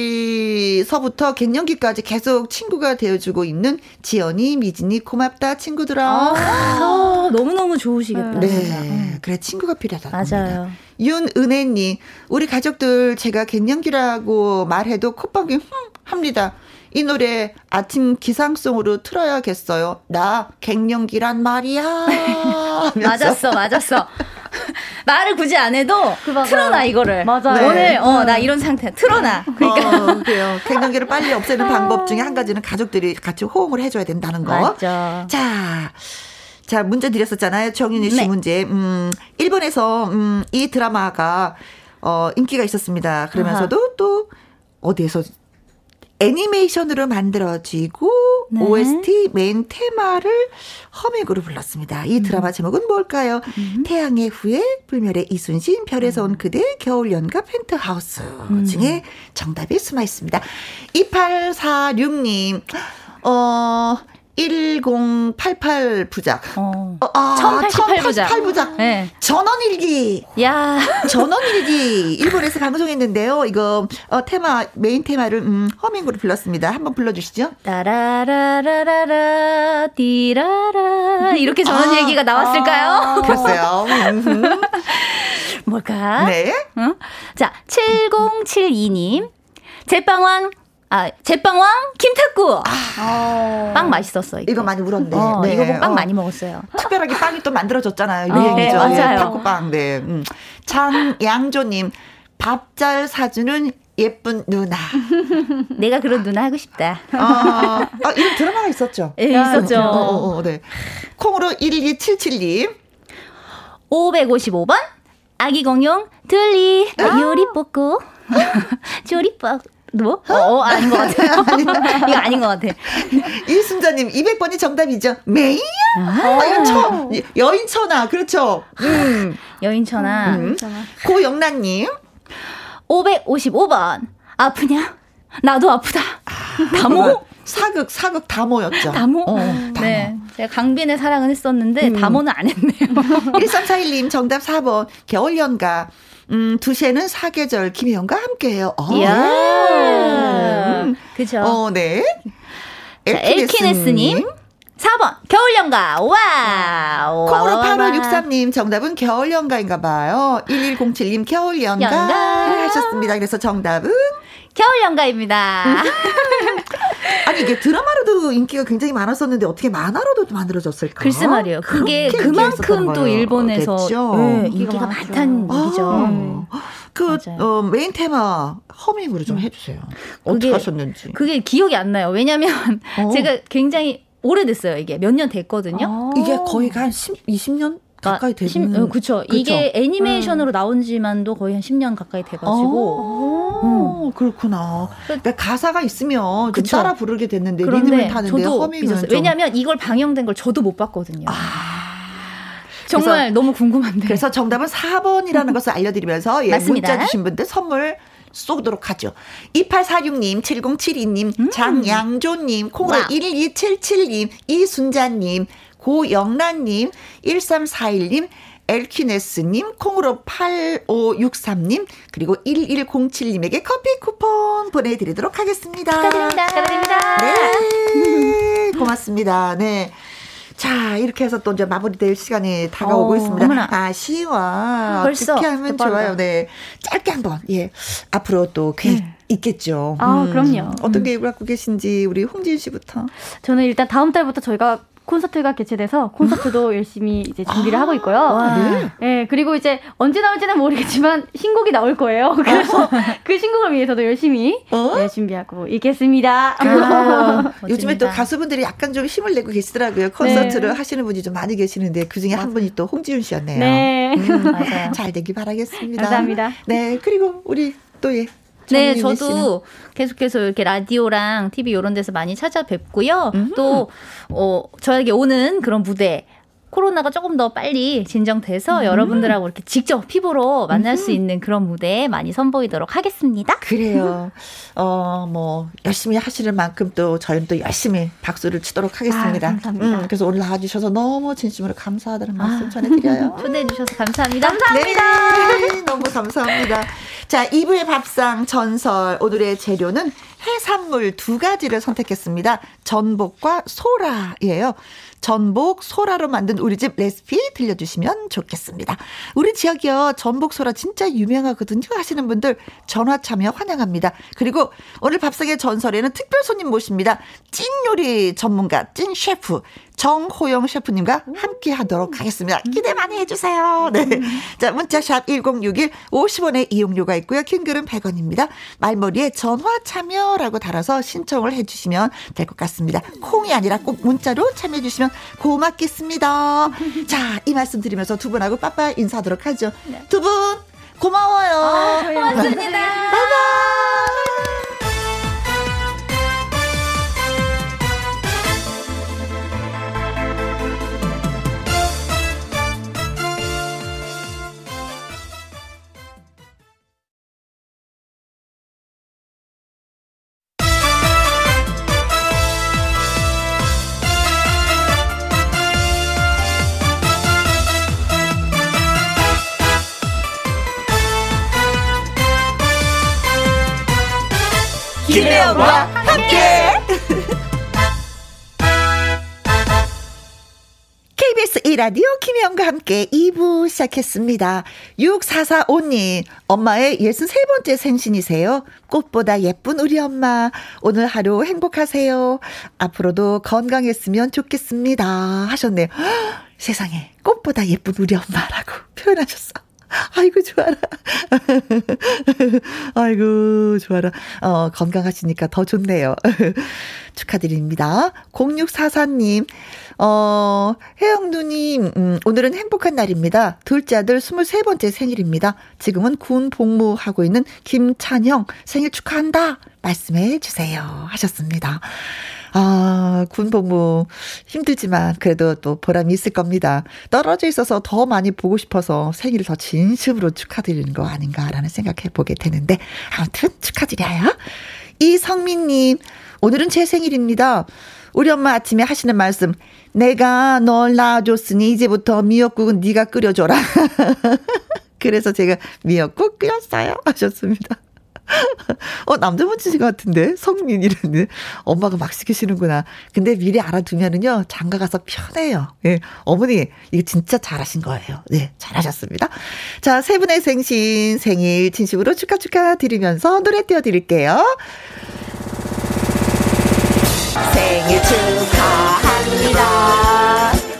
사춘기서부터 갱년기까지 계속 친구가 되어주고 있는 지연이, 미진이 고맙다 친구들아. 아, 너무너무 좋으시겠다. 네, 그래 친구가 필요하다. 맞아요. 윤은혜님, 우리 가족들 제가 갱년기라고 말해도 콧방귀 흠 합니다. 이 노래 아침 기상송으로 틀어야겠어요. 나 갱년기란 말이야. *laughs* 맞았어, 맞았어. *laughs* 말을 굳이 안 해도 맞아요. 틀어놔 이거를. 맞아요. 오늘 네. 어나 이런 상태야. 틀어놔. 그러니까 어, 그래요. 갱년기를 빨리 없애는 방법 중에 한 가지는 가족들이 같이 호응을 해줘야 된다는 거. 맞죠. 자, 자, 문제 드렸었잖아요. 정윤희 씨 네. 문제. 음, 일본에서, 음, 이 드라마가, 어, 인기가 있었습니다. 그러면서도 또, 어디에서, 애니메이션으로 만들어지고, 네. OST 메인 테마를 허밍으로 불렀습니다. 이 드라마 음. 제목은 뭘까요? 태양의 후예, 불멸의 이순신, 별에서 온 그대, 겨울 연가 펜트하우스 음. 중에 정답이 숨어 있습니다. 2846님, 어, 1088 부작. 어. 어 아, 1088 부작. 1088 부작. 네. 전원일기. 야. 전원일기. 일본에서 방송했는데요. 이거, 어, 테마, 메인 테마를, 음, 허밍으로 불렀습니다. 한번 불러 주시죠. 따라라라라라, 디라라. 이렇게 전원일기가 아, 나왔을까요? 아, 글쎄요. *laughs* 뭘까? 네. 응? 자, 7072님. 제빵왕 아, 제빵왕 김탁구. 아, 빵 맛있었어. 이거, 이거 많이 울었네. 어, 네. 이거 빵 어. 많이 먹었어요. 특별하게 빵이 또 만들어졌잖아요. 유행이죠. 네, 맞아요. 탁구빵. 네. 음. 장양조님, 밥 잘 사주는 예쁜 누나. *laughs* 내가 그런 누나 하고 싶다. 아, 아 이런 드라마가 있었죠? 네, 있었죠. 어, 어, 어, 네. 콩으로 1277님. 555번. 아기 공룡. 아. 요리 뽑고. 조리법. 뭐? 어, 어 아닌 것 같아요. 이거 아닌 것 같아. 이순자님, 200번이 정답이죠. 메이야? 아, 어, 여처, 여인천하, 그렇죠. 음. 여인천하. 음. 고영란님. 555번. 아프냐? 나도 아프다. 다모? 사극, 사극 다모였죠. 다모? 어, 다모. 네. 제가 강빈의 사랑은 했었는데, 음. 다모는 안 했네요. *laughs* 1341님, 정답 4번. 겨울연가. 음, 2시에는 사계절 김혜영과 함께해요. 어, 이야. 음. 그죠. 어, 네. 엘키네스님. 4번 겨울연가 와우 콩으로 8563님 정답은 겨울연가인가 봐요 1107님 겨울연가 연가. 하셨습니다 그래서 정답은 겨울 연가입니다 *laughs* 아니 이게 드라마로도 인기가 굉장히 많았었는데 어떻게 만화로도 만들어졌을까? 글쎄 말이에요. 그게 그만큼 또 일본에서 네, 인기가 많다는 아, 얘기죠. 그 어, 메인 테마 허밍으로 좀 음. 해주세요. 어떻게 하셨는지. 그게 기억이 안 나요. 왜냐면 어. *laughs* 제가 굉장히 오래됐어요. 이게 몇 년 됐거든요. 아. 이게 거의 한 10, 20년? 가까이 되는. 어, 그쵸. 이게 애니메이션으로 음. 나온 지만도 거의 한 10년 가까이 돼가지고. 음. 그렇구나. 그러니까 가사가 있으면 좀 따라 부르게 됐는데 리듬을 타는데 허밍은 왜냐면 이걸 방영된 걸 저도 못 봤거든요. 아. 정말 너무 궁금한데. 그래서 정답은 4번이라는 *laughs* 것을 알려드리면서 예, 문자 주신 분들 선물 쏘도록 하죠. 2846님, 7072님, 음. 장양조님, 콩으로 1277님, 이순자님, 고영란님, 1341님, 엘키네스님, 콩으로 8563님, 그리고 1107님에게 커피 쿠폰 보내드리도록 하겠습니다. 축하드립니다. 축하드립니다. 네. 고맙습니다. 네. 자, 이렇게 해서 또 이제 마무리될 시간이 다가오고 어, 있습니다. 어머나. 아쉬워. 벌써 어떻게 하면 좋아요. 네. 짧게 한번, 예. 앞으로 또 계획 네. 있겠죠. 아, 음. 그럼요. 어떤 계획을 갖고 계신지 우리 홍진 씨부터. 저는 일단 다음 달부터 저희가 콘서트가 개최돼서 콘서트도 음? *laughs* 열심히 이제 준비를 아, 하고 있고요. 와, 네. 네. 그리고 이제 언제 나올지는 모르겠지만 신곡이 나올 거예요. *laughs* 그래서 그 신곡을 위해서도 열심히 어? 네, 준비하고 있겠습니다. 아, *laughs* 요즘에 또 가수분들이 약간 좀 힘을 내고 계시더라고요. 콘서트를 네. 하시는 분이 좀 많이 계시는데 그 중에 한 분이 또 홍지윤 씨였네요. 네. 음. 잘 되기 바라겠습니다. 감사합니다. 네. 그리고 우리 또 예. 네, 저도 계속해서 이렇게 라디오랑 TV 이런 데서 많이 찾아뵙고요. 음흠. 또, 어, 저에게 오는 그런 무대, 코로나가 조금 더 빨리 진정돼서 음. 여러분들하고 이렇게 직접 피부로 만날 음. 수 있는 그런 무대 많이 선보이도록 하겠습니다. 그래요. 어, 뭐, 열심히 하시는 만큼 또 저희는 또 열심히 박수를 치도록 하겠습니다. 아, 감사합니다. 음, 그래서 오늘 나와주셔서 너무 진심으로 감사하다는 말씀 아, 전해드려요. *laughs* 초대해주셔서 감사합니다. 감사합니다. 네, *laughs* 너무 감사합니다. 자, 2부의 밥상 전설. 오늘의 재료는 해산물 두 가지를 선택했습니다. 전복과 소라예요. 전복 소라로 만든 우리 집 레시피 들려주시면 좋겠습니다. 우리 지역이요 전복 소라 진짜 유명하거든요 하시는 분들 전화 참여 환영합니다. 그리고 오늘 밥상의 전설에는 특별 손님 모십니다. 찐 요리 전문가 찐 셰프 정호영 셰프님과 함께 하도록 하겠습니다. 기대 많이 해주세요. 네. 자, 문자샵 1061 50원의 이용료가 있고요. 킹글은 100원입니다. 말머리에 전화 참여라고 달아서 신청을 해주시면 될 것 같습니다. 콩이 아니라 꼭 문자로 참여해주시면 고맙겠습니다. *laughs* 자, 이 말씀 드리면서 두 분하고 빠빠 인사하도록 하죠. 네. 두분 고마워요. 아, *laughs* 고맙습니다. 바이바이. 김혜영과 함께. *laughs* KBS 1라디오 김혜영과 함께 2부 시작했습니다. 6445님, 엄마의 63번째 생신이세요. 꽃보다 예쁜 우리 엄마. 오늘 하루 행복하세요. 앞으로도 건강했으면 좋겠습니다. 하셨네요. *gasps* 세상에, 꽃보다 예쁜 우리 엄마라고 표현하셨어. 아이고, 좋아라. *laughs* 아이고, 좋아라. 어, 건강하시니까 더 좋네요. *laughs* 축하드립니다. 0644님, 어, 혜영 누님, 음, 오늘은 행복한 날입니다. 둘째 아들 23번째 생일입니다. 지금은 군 복무하고 있는 김찬형 생일 축하한다. 말씀해 주세요. 하셨습니다. 아, 군 복무 힘들지만 그래도 또 보람이 있을 겁니다. 떨어져 있어서 더 많이 보고 싶어서 생일을 더 진심으로 축하드리는 거 아닌가라는 생각해 보게 되는데 아무튼 축하드려요. 이성민님, 오늘은 제 생일입니다. 우리 엄마 아침에 하시는 말씀, 내가 널 낳아줬으니 이제부터 미역국은 네가 끓여줘라. *laughs* 그래서 제가 미역국 끓였어요. 하셨습니다. *laughs* 어, 남자분이신 것 같은데? 성민이라는. 엄마가 막 시키시는구나. 근데 미리 알아두면은요, 장가 가서 편해요. 예. 어머니, 이거 진짜 잘하신 거예요. 네, 잘하셨습니다. 자, 세 분의 생신, 생일 진심으로 축하 축하 드리면서 노래 띄워드릴게요. 생일 축하합니다.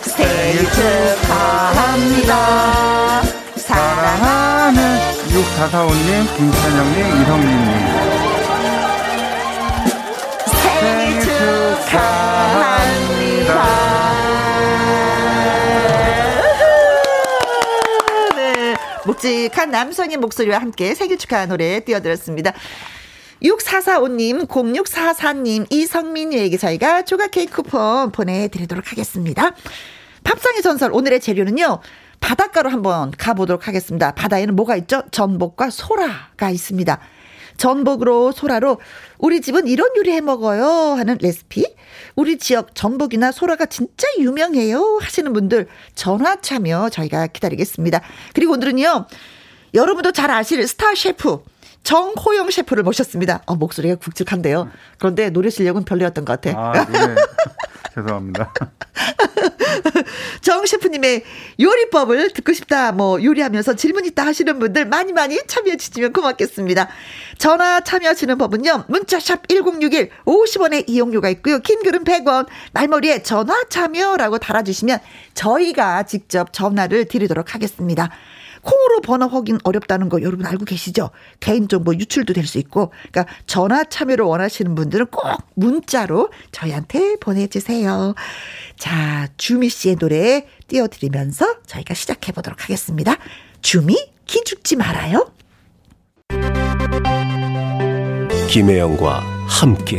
생일 축하합니다. 6445님, 김찬영님, 이성민님. 생일 축하합니다. 네. 묵직한 남성의 목소리와 함께 생일 축하 노래 띄워드렸습니다. 6445님, 0644님, 이성민님에게 저희가 조각 케이크 쿠폰 보내드리도록 하겠습니다. 팝상의 전설, 오늘의 재료는요, 바닷가로 한번 가보도록 하겠습니다. 바다에는 뭐가 있죠? 전복과 소라가 있습니다. 전복으로 소라로 우리 집은 이런 요리 해 먹어요 하는 레시피. 우리 지역 전복이나 소라가 진짜 유명해요 하시는 분들 전화 참여 저희가 기다리겠습니다. 그리고 오늘은요. 여러분도 잘 아실 스타 셰프 정호영 셰프를 모셨습니다. 어, 목소리가 굵직한데요. 그런데 노래 실력은 별로였던 것 같아. 아, 네. *laughs* 죄송합니다. *laughs* 정 셰프님의 요리법을 듣고 싶다, 뭐, 요리하면서 질문 있다 하시는 분들 많이 많이 참여해 주시면 고맙겠습니다. 전화 참여하시는 법은요, 문자샵 1061 50원의 이용료가 있고요. 긴 글은 100원, 말머리에 전화 참여라고 달아주시면 저희가 직접 전화를 드리도록 하겠습니다. 콩으로 번호 확인 어렵다는 거 여러분 알고 계시죠? 개인정보 유출도 될 수 있고. 그러니까 전화 참여를 원하시는 분들은 꼭 문자로 저희한테 보내주세요. 자, 주미 씨의 노래 띄워드리면서 저희가 시작해 보도록 하겠습니다. 주미, 기 죽지 말아요. 김혜영과 함께.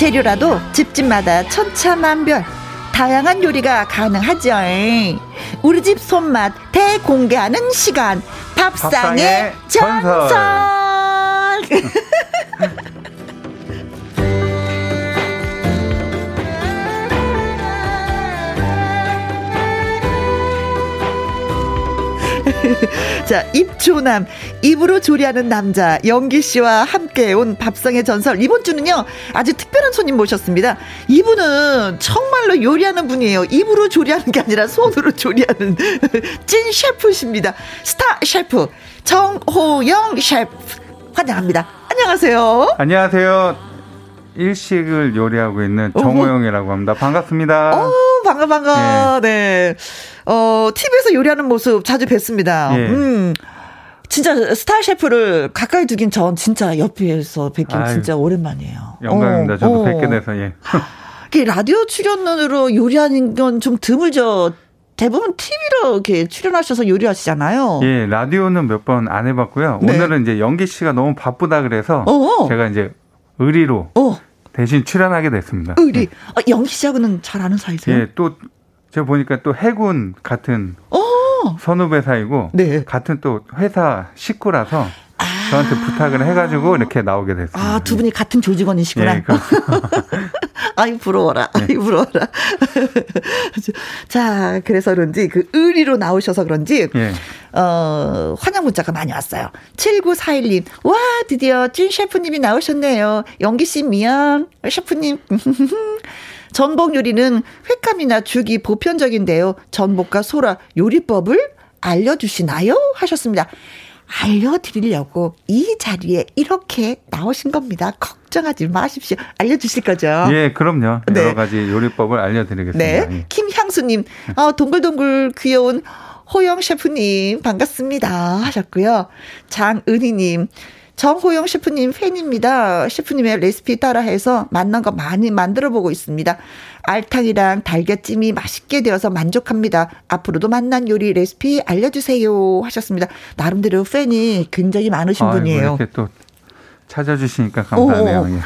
재료라도 집집마다 천차만별 다양한 요리가 가능하죠. 우리 집 손맛 대공개하는 시간 밥상의, 밥상의 전설. 전설. *laughs* *laughs* 자, 입조남, 입으로 조리하는 남자, 영기 씨와 함께 온 밥상의 전설. 이번 주는요, 아주 특별한 손님 모셨습니다. 이분은 정말로 요리하는 분이에요. 입으로 조리하는 게 아니라 손으로 조리하는 *laughs* 찐 셰프십니다. 스타 셰프, 정호영 셰프. 환영합니다. 안녕하세요. 안녕하세요. 일식을 요리하고 있는 정호영이라고 합니다. 반갑습니다. 어, 반가, 반가. 네. 네. 어, TV에서 요리하는 모습 자주 뵙습니다. 예. 음. 진짜 스타 셰프를 가까이 두긴 전 진짜 옆에서 뵙긴 아유, 진짜 오랜만이에요. 영광입니다. 어, 저도 어. 뵙게 돼서 예. 라디오 출연으로 요리하는 건 좀 드물죠. 대부분 TV로 이렇게 출연하셔서 요리하시잖아요. 예, 라디오는 몇 번 안 해봤고요. 네. 오늘은 이제 연기 씨가 너무 바쁘다 그래서 어어. 제가 이제 의리로 어. 대신 출연하게 됐습니다. 의리. 네. 아, 연기 씨하고는 잘 아는 사이세요? 예, 또 제가 보니까 또 해군 같은 어. 선후배 사이고 네. 같은 또 회사 식구라서 아. 저한테 부탁을 해가지고 이렇게 나오게 됐습니다. 아, 두 분이 같은 조직원이시구나. 네. *laughs* 아이, 부러워라. 네. 아이, 부러워라. *laughs* 자, 그래서 그런지 그 의리로 나오셔서 그런지, 네. 어, 환영 문자가 많이 왔어요. 7941님, 와, 드디어 찐 셰프님이 나오셨네요. 영기씨 미안. 셰프님. *laughs* 전복 요리는 횟감이나 죽이 보편적인데요. 전복과 소라 요리법을 알려주시나요? 하셨습니다. 알려드리려고 이 자리에 이렇게 나오신 겁니다. 걱정하지 마십시오. 알려주실 거죠? 예, 그럼요. 네. 여러 가지 요리법을 알려드리겠습니다. 네. 예. 김향수님, 어, 동글동글 귀여운 호영 셰프님, 반갑습니다. 하셨고요. 장은희님, 정호영 셰프님 팬입니다. 셰프님의 레시피 따라해서 맛난 거 많이 만들어 보고 있습니다. 알탕이랑 달걀찜이 맛있게 되어서 만족합니다. 앞으로도 맛난 요리 레시피 알려주세요 하셨습니다. 나름대로 팬이 굉장히 많으신 아이고, 분이에요. 이렇게 또 찾아주시니까 감사하네요. 예.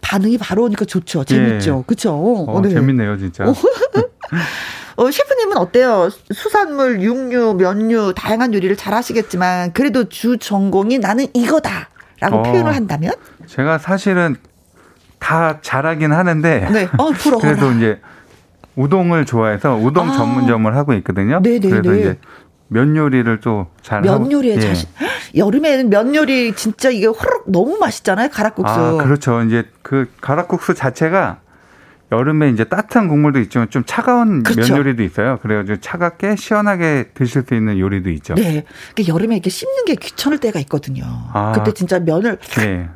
반응이 바로 오니까 좋죠. 재밌죠. 예. 그렇죠. 어, 네. 재밌네요, 진짜. *laughs* 어, 셰프님은 어때요? 수산물, 육류, 면류, 다양한 요리를 잘 하시겠지만, 그래도 주 전공이 나는 이거다. 라고 어, 표현을 한다면? 제가 사실은 다 잘하긴 하는데. 네. 어. *laughs* 그래도 이제 우동을 좋아해서 우동 아. 전문점을 하고 있거든요. 네네네. 그래서 이제 면 요리를 또잘 하고. 면 요리에 예. 자신. 여름에는 면 요리 진짜 이게 호록 너무 맛있잖아요. 가락국수. 아, 그렇죠. 이제 그 가락국수 자체가 여름에 이제 따뜻한 국물도 있지만 좀 차가운 그렇죠. 면 요리도 있어요. 그래가지고 차갑게 시원하게 드실 수 있는 요리도 있죠. 네. 그러니까 여름에 이렇게 씹는 게 귀찮을 때가 있거든요. 아, 그때 진짜 면을 네.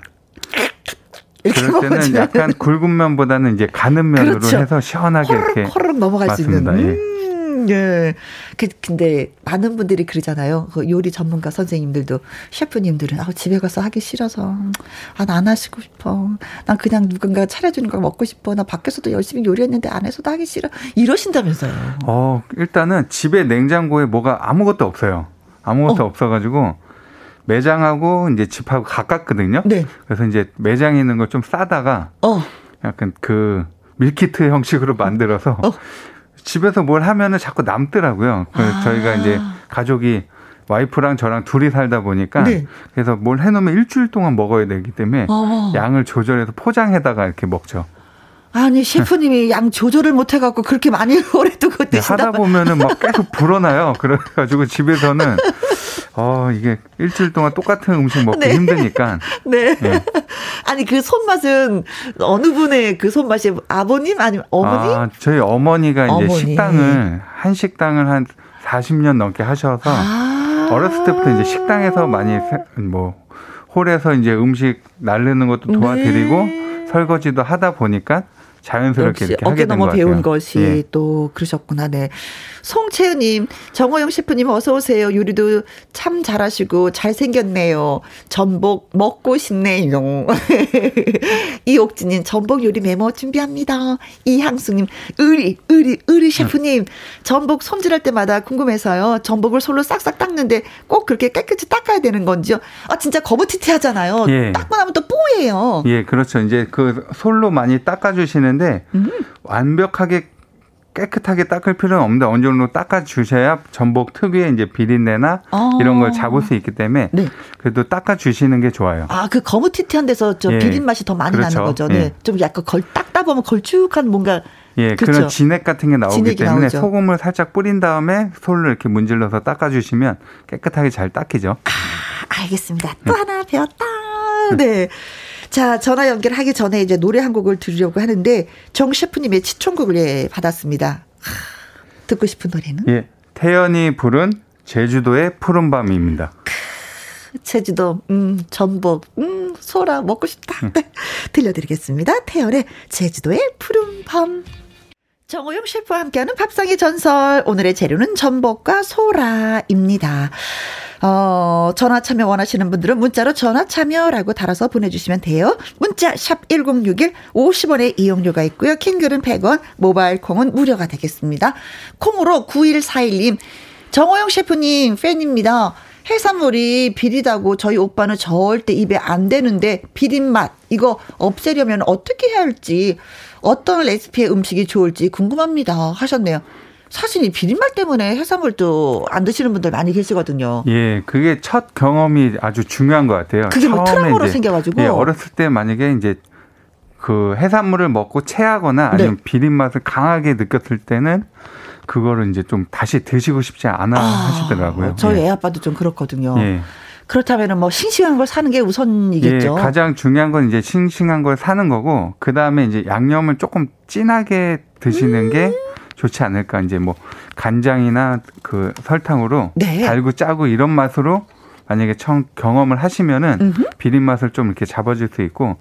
그럴 때는 약간 굵은 면보다는 이제 가는 면으로 그렇죠. 해서 시원하게 호르륵, 이렇게 호르륵 넘어갈 맞습니다. 수 있는. 음. 예. 그, 근데 많은 분들이 그러잖아요. 그 요리 전문가 선생님들도 셰프님들은 아, 집에 가서 하기 싫어서 아, 난 안 하시고 싶어. 난 그냥 누군가 차려주는 걸 먹고 싶어. 나 밖에서도 열심히 요리했는데 안에서도 하기 싫어. 이러신다면서요. 어, 일단은 집에 냉장고에 뭐가 아무것도 없어요. 아무것도 어. 없어가지고 매장하고 이제 집하고 가깝거든요. 네. 그래서 이제 매장에 있는 걸 좀 싸다가 어. 약간 그 밀키트 형식으로 만들어서 어. 집에서 뭘 하면은 자꾸 남더라고요. 그 아. 저희가 이제 가족이 와이프랑 저랑 둘이 살다 보니까 네. 그래서 뭘 해놓으면 일주일 동안 먹어야 되기 때문에 어. 양을 조절해서 포장해다가 이렇게 먹죠. 아니 셰프님이 양 조절을 못 해갖고 그렇게 많이 오래 두고 네, 드신다. 하다 보면은 막 *laughs* 계속 불어나요. 그래가지고 집에서는 어 이게 일주일 동안 똑같은 음식 먹기 *laughs* 네. 힘드니까. 네. 네. *laughs* 아니 그 손맛은 어느 분의 그 손맛이 아버님 아니면 어머니? 아 저희 어머니가 어머니. 이제 식당을 한 식당을 한 40년 넘게 하셔서 아~ 어렸을 때부터 이제 식당에서 많이 뭐 홀에서 이제 음식 날르는 것도 도와드리고 네. 설거지도 하다 보니까 자연스럽게 이렇게 된 넘어 배운 것이 예. 또 그러셨구나. 네. 송채은님, 정호영 셰프님 어서 오세요. 요리도 참 잘하시고 잘생겼네요. 전복 먹고 싶네요. *laughs* 이옥진님, 전복 요리 메모 준비합니다. 이향수님, 의리, 의리, 의리 셰프님, 전복 손질할 때마다 궁금해서요. 전복을 솔로 싹싹 닦는데 꼭 그렇게 깨끗이 닦아야 되는 건지요? 아, 진짜 거무튀튀 하잖아요. 예. 닦고 나면 또 뽀예요. 예, 그렇죠. 이제 그 솔로 많이 닦아주시는 데 음. 완벽하게 깨끗하게 닦을 필요는 없는데 어느 정도 닦아 주셔야 전복 특유의 이제 비린내나 아. 이런 걸 잡을 수 있기 때문에 네. 그래도 닦아 주시는 게 좋아요. 아, 그 거무튀튀한 데서 저 예. 비린 맛이 더 많이 그렇죠. 나는 거죠. 네. 예. 좀 약간 걸 닦다 보면 걸쭉한 뭔가 예, 그렇죠. 그런 진액 같은 게 나오기 때문에 나오죠. 소금을 살짝 뿌린 다음에 솔로 이렇게 문질러서 닦아 주시면 깨끗하게 잘 닦이죠. 아, 알겠습니다. 또 네. 하나 배웠다. 네. 자, 전화 연결하기 전에 이제 노래 한 곡을 들으려고 하는데 정 셰프님의 시청곡을 예, 받았습니다. 하, 듣고 싶은 노래는? 예. 태연이 부른 제주도의 푸른 밤입니다. 제주도, 음, 전복, 음, 소라 먹고 싶다. 음. 네. *laughs* 들려드리겠습니다. 태연의 제주도의 푸른 밤. 정호영 셰프와 함께하는 밥상의 전설. 오늘의 재료는 전복과 소라입니다. 어, 전화 참여 원하시는 분들은 문자로 전화 참여라고 달아서 보내주시면 돼요. 문자 샵 1061, 50원의 이용료가 있고요. 킹글은 100원, 모바일 콩은 무료가 되겠습니다. 콩으로 9141님, 정호영 셰프님 팬입니다. 해산물이 비리다고 저희 오빠는 절대 입에 안 되는데 비린 맛 이거 없애려면 어떻게 해야 할지 어떤 레시피의 음식이 좋을지 궁금합니다 하셨네요. 사실 이 비린맛 때문에 해산물도 안 드시는 분들 많이 계시거든요. 예, 그게 첫 경험이 아주 중요한 것 같아요. 그게 뭐 트라우마로 생겨가지고. 예, 어렸을 때 만약에 이제 그 해산물을 먹고 체하거나 아니면 네. 비린맛을 강하게 느꼈을 때는 그거를 이제 좀 다시 드시고 싶지 않아 아, 하시더라고요. 저희 예. 애 아빠도 좀 그렇거든요. 예. 그렇다면은 뭐 싱싱한 걸 사는 게 우선이겠죠. 예, 가장 중요한 건 이제 싱싱한 걸 사는 거고 그 다음에 이제 양념을 조금 진하게 드시는 음. 게 좋지 않을까. 이제 뭐 간장이나 그 설탕으로 네. 달고 짜고 이런 맛으로 만약에 청, 경험을 하시면은 음흠. 비린 맛을 좀 이렇게 잡아줄 수 있고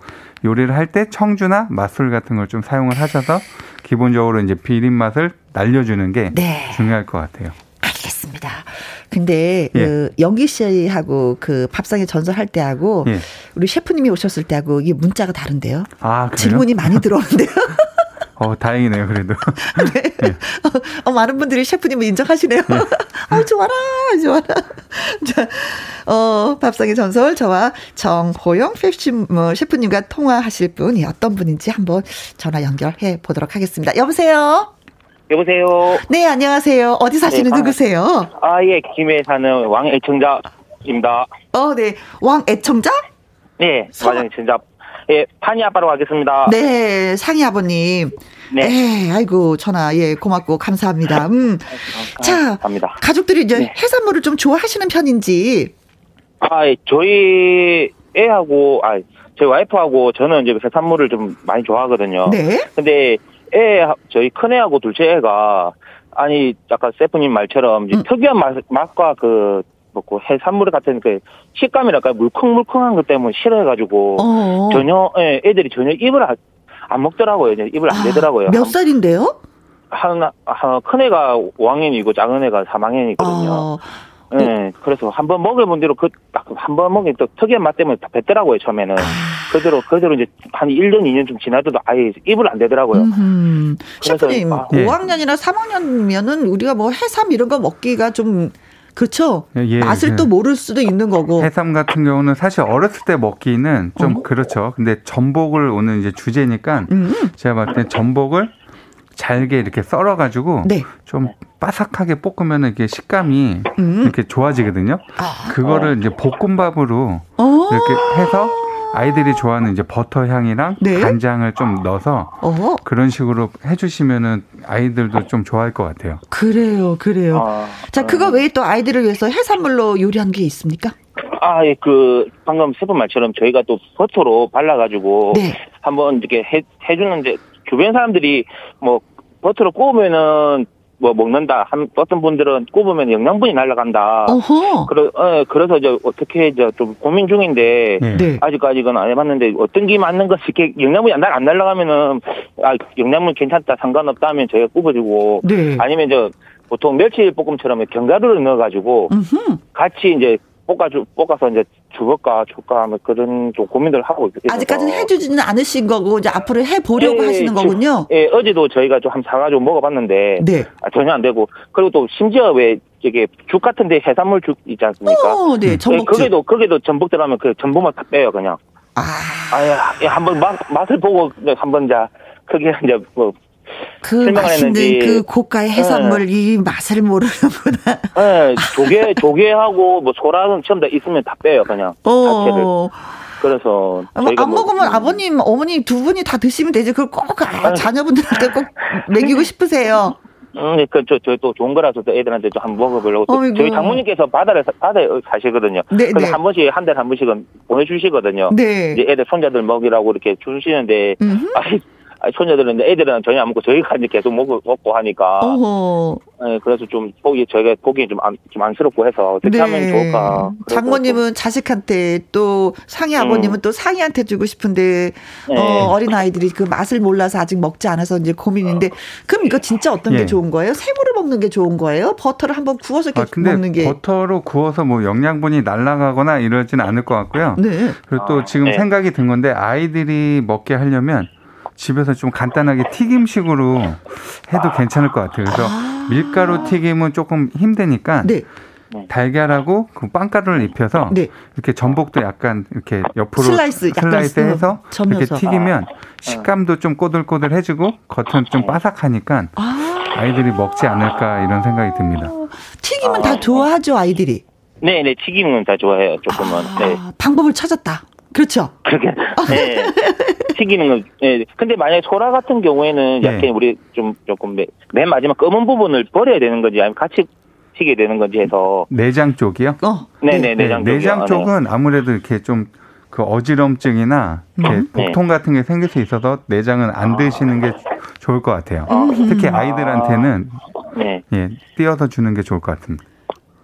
요리를 할 때 청주나 맛술 같은 걸 좀 사용을 하셔서 기본적으로 이제 비린 맛을 날려주는 게 네. 중요할 것 같아요. 알겠습니다. 근데 예. 그 영기 씨하고 그 밥상에 전설할 때하고 예. 우리 셰프님이 오셨을 때하고 이게 문자가 다른데요. 아, 질문이 많이 들어오는데요. *laughs* 어, 다행이네요, 그래도. *laughs* 네. 네. *laughs* 어, 많은 분들이 셰프님을 인정하시네요. 네. *laughs* 어, 좋아라, 좋아라. 자, 어, 밥상의 전설, 저와 정호영 셰프, 뭐, 셰프님과 통화하실 분이 어떤 분인지 한번 전화 연결해 보도록 하겠습니다. 여보세요? 여보세요? 네, 안녕하세요. 어디 사시는 네, 누구세요? 아, 예, 김해 사는 왕애청자입니다. 어, 네. 왕애청자? 네, 왕애청자 예, 판이 아빠로 하겠습니다. 네, 상희 아버님. 네. 에 아이고, 전화, 예, 고맙고, 감사합니다. *laughs* 음. 아, 자, 감사합니다. 가족들이 이제 네. 해산물을 좀 좋아하시는 편인지. 아, 예, 저희 애하고, 아, 저희 와이프하고 저는 이제 해산물을 좀 많이 좋아하거든요. 네. 근데 애, 저희 큰애하고 둘째 애가, 아니, 아까 세프님 말처럼 음. 특이한 맛, 맛과 그 먹고 해산물 같은 그 식감이랄까 물컹물컹한 것 때문에 싫어해가지고 어 전혀 예, 애들이 전혀 입을 안, 안 먹더라고요. 입을 안 아, 대더라고요. 몇 살인데요? 하나, 하나 큰 애가 5학년이고 작은 애가 3학년이거든요. 어. 네, 그래서 한 번 먹어본 대로 그딱한 번 먹으면 또 특이한 맛 때문에 다 뱉더라고요 처음에는 아. 그대로 그대로 이제 한 1년 2년 좀 지나도 아예 입을 안 대더라고요. 셰프님 아, 5학년이나 3학년이면은 우리가 뭐 해삼 이런 거 먹기가 좀 그렇죠. 예, 맛을 예. 또 모를 수도 있는 거고. 해삼 같은 경우는 사실 어렸을 때 먹기는 좀 어? 그렇죠. 근데 전복을 오늘 이제 주제니까 음. 제가 봤을 때 전복을 잘게 이렇게 썰어가지고 네. 좀 바삭하게 볶으면 이게 식감이 음. 이렇게 좋아지거든요. 아. 그거를 이제 볶음밥으로 어. 이렇게 해서 아이들이 좋아하는 이제 버터 향이랑 네? 간장을 좀 넣어서 어허. 그런 식으로 해주시면은 아이들도 좀 좋아할 것 같아요. 그래요, 그래요. 아, 자, 그거 외에 또 아이들을 위해서 해산물로 요리한 게 있습니까? 아, 예, 그, 방금 세분 말처럼 저희가 또 버터로 발라가지고 네. 한번 이렇게 해, 해주는데 주변 사람들이 뭐 버터로 구우면은 뭐 먹는다. 한 어떤 분들은 꼽으면 영양분이 날라간다. 어허. 그래, 어, 그래서 이제 어떻게 이제 좀 고민 중인데 네. 네. 아직까지는 안 해봤는데 어떤 게 맞는 것이 이렇게 영양분이 안, 안 날라가면은 아 영양분 괜찮다 상관없다 하면 저희가 꼽아주고 네. 아니면 저 보통 멸치 볶음처럼 견과류를 넣어가지고 음흠. 같이 이제 볶아주, 볶아서 이제 죽을까, 줄까 하면 그런 좀 고민들 하고 있어요. 아직까지는 해주지는 않으신 거고, 이제 앞으로 해보려고 예, 하시는 거군요? 예, 어제도 저희가 좀 한 사가지고 먹어봤는데, 네. 아, 전혀 안 되고, 그리고 또 심지어 왜, 이게 죽 같은데 해산물 죽 있지 않습니까? 어, 네, 전복. 예, 거기도, 거기도 전복 들어가면 그 전복만 다 빼요, 그냥. 아. 아, 예, 한번 맛, 맛을 보고 한번 자, 크게 이제 뭐, 그 맛있는 그 고가의 해산물 네. 이 맛을 모르는구나. 네, 조개 조개하고 뭐 소라는 전부 다 있으면 다 빼요 그냥 어. 자체를. 그래서 안 뭐 먹으면 음. 아버님 어머니 두 분이 다 드시면 되지 그걸 꼭 아, 자녀분들한테 꼭 먹이고 싶으세요. 음, 그, 저, 저, 또 좋은 거라서 또 애들한테 좀 한번 먹어보려고. 또 저희 장모님께서 바다를, 바다에 사시거든요. 네, 그래서 네. 한 번씩, 한 달에 한 번씩은 보내주시거든요. 네. 이제 애들 손자들 먹이라고 이렇게 주시는데, 아이, 손녀들은 애들은 전혀 안 먹고 저희가 이제 계속 먹고, 먹고 하니까. 어허. 네, 그래서 좀 보기 저희가 보기 좀, 안, 좀 안쓰럽고 해서 어떻게 네. 하면 좋을까. 장모님은 자식한테 또 상희 음. 아버님은 음. 또 상희한테 주고 싶은데 네. 어, 어린 아이들이 그 맛을 몰라서 아직 먹지 않아서 이제 고민인데 그럼 이거 진짜 어떤 게 예. 좋은 거예요? 생으로 먹는 게 좋은 거예요? 버터를 한번 구워서 아, 먹는 게 버터로 구워서 뭐 영양분이 날아가거나 이러지는 않을 것 같고요. 네. 그리고 또 아, 지금 네. 생각이 든 건데 아이들이 먹게 하려면 집에서 좀 간단하게 튀김식으로 해도 괜찮을 것 같아요. 그래서 아~ 밀가루 튀김은 조금 힘드니까 네. 달걀하고 그 빵가루를 입혀서 네. 이렇게 전복도 약간 이렇게 옆으로 슬라이스, 슬라이스 해서. 이렇게 튀기면 식감도 좀 꼬들꼬들해지고 겉은 좀 바삭하니까 아~ 아이들이 먹지 않을까 이런 생각이 듭니다. 튀김은 다 좋아하죠 아이들이. 네, 네, 튀김은 다 좋아해요. 조금은. 아, 네. 방법을 찾았다. 그렇죠. 그렇게. 네. 튀기는 거. 네. 근데 만약에 소라 같은 경우에는 네. 약간 우리 좀 조금 맨 마지막 검은 부분을 버려야 되는 건지 아니면 같이 튀게 되는 건지 해서. 내장 쪽이요? 어. 네네, 네, 내장 쪽. 내장 쪽은 아무래도 이렇게 좀 그 어지럼증이나 음. 복통 같은 게 생길 수 있어서 내장은 안 드시는 게 좋을 것 같아요. 특히 아이들한테는 네. 예, 띄어서 주는 게 좋을 것 같습니다.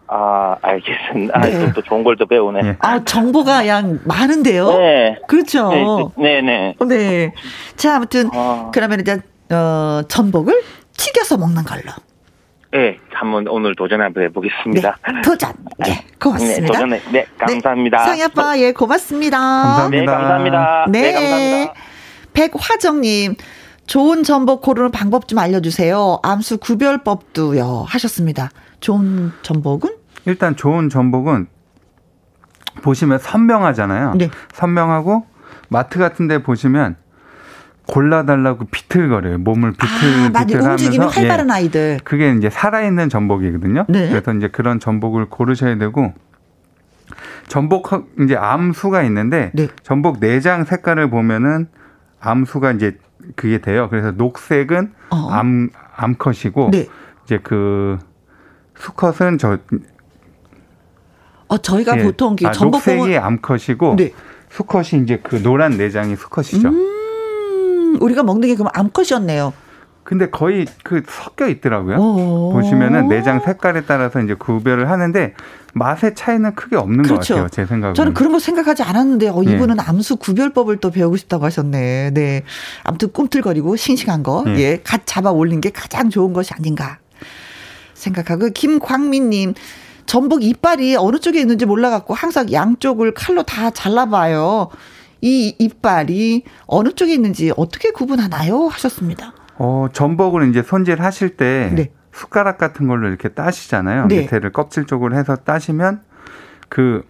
아, 알겠습니다. 네. 아, 또, 좋은 걸 또 배우네. 네. 아, 정보가 양 많은데요? 네. 그렇죠. 네, 네. 네. 네. 자, 아무튼, 어. 그러면 이제, 어, 전복을 튀겨서 먹는 걸로. 네, 한번 오늘 도전 한번 해보겠습니다. 네, 도전. *laughs* 예, 네, 고맙습니다. 네, 도전해. 네, 감사합니다. 네, 상희 아빠, 예, 고맙습니다. 감사합니다. 네, 감사합니다. 네, 네 감사합니다. 백화정님, 좋은 전복 고르는 방법 좀 알려주세요. 암수 구별법도요. 하셨습니다. 좋은 전복은? 일단 좋은 전복은 보시면 선명하잖아요. 네. 선명하고 마트 같은 데 보시면 골라달라고 비틀거려요. 몸을 비틀 아, 비틀하면서 움직이는 활발한 예. 아이들. 그게 이제 살아있는 전복이거든요. 네. 그래서 이제 그런 전복을 고르셔야 되고 전복 이제 암수가 있는데 네. 전복 내장 색깔을 보면은 암수가 이제 그게 돼요. 그래서 녹색은 어. 암 암컷이고 네. 이제 그 수컷은 저 어, 저희가 예. 보통 아, 녹색이 암컷이고 네. 수컷이 이제 그 노란 내장이 수컷이죠. 음, 우리가 먹는 게 그럼 암컷이었네요. 근데 거의 그 섞여 있더라고요. 오. 보시면은 내장 색깔에 따라서 이제 구별을 하는데 맛의 차이는 크게 없는 그렇죠. 것 같아요. 제 생각은. 저는 그런 거 생각하지 않았는데 어, 이분은 예. 암수 구별법을 또 배우고 싶다고 하셨네. 네. 아무튼 꿈틀거리고 싱싱한 거, 예, 예. 갓 잡아 올린 게 가장 좋은 것이 아닌가 생각하고 김광민님 전복 이빨이 어느 쪽에 있는지 몰라갖고 항상 양쪽을 칼로 다 잘라봐요. 이 이빨이 어느 쪽에 있는지 어떻게 구분하나요? 하셨습니다. 어, 전복을 이제 손질하실 때 네. 숟가락 같은 걸로 이렇게 따시잖아요. 네. 밑에를 껍질 쪽으로 해서 따시면 그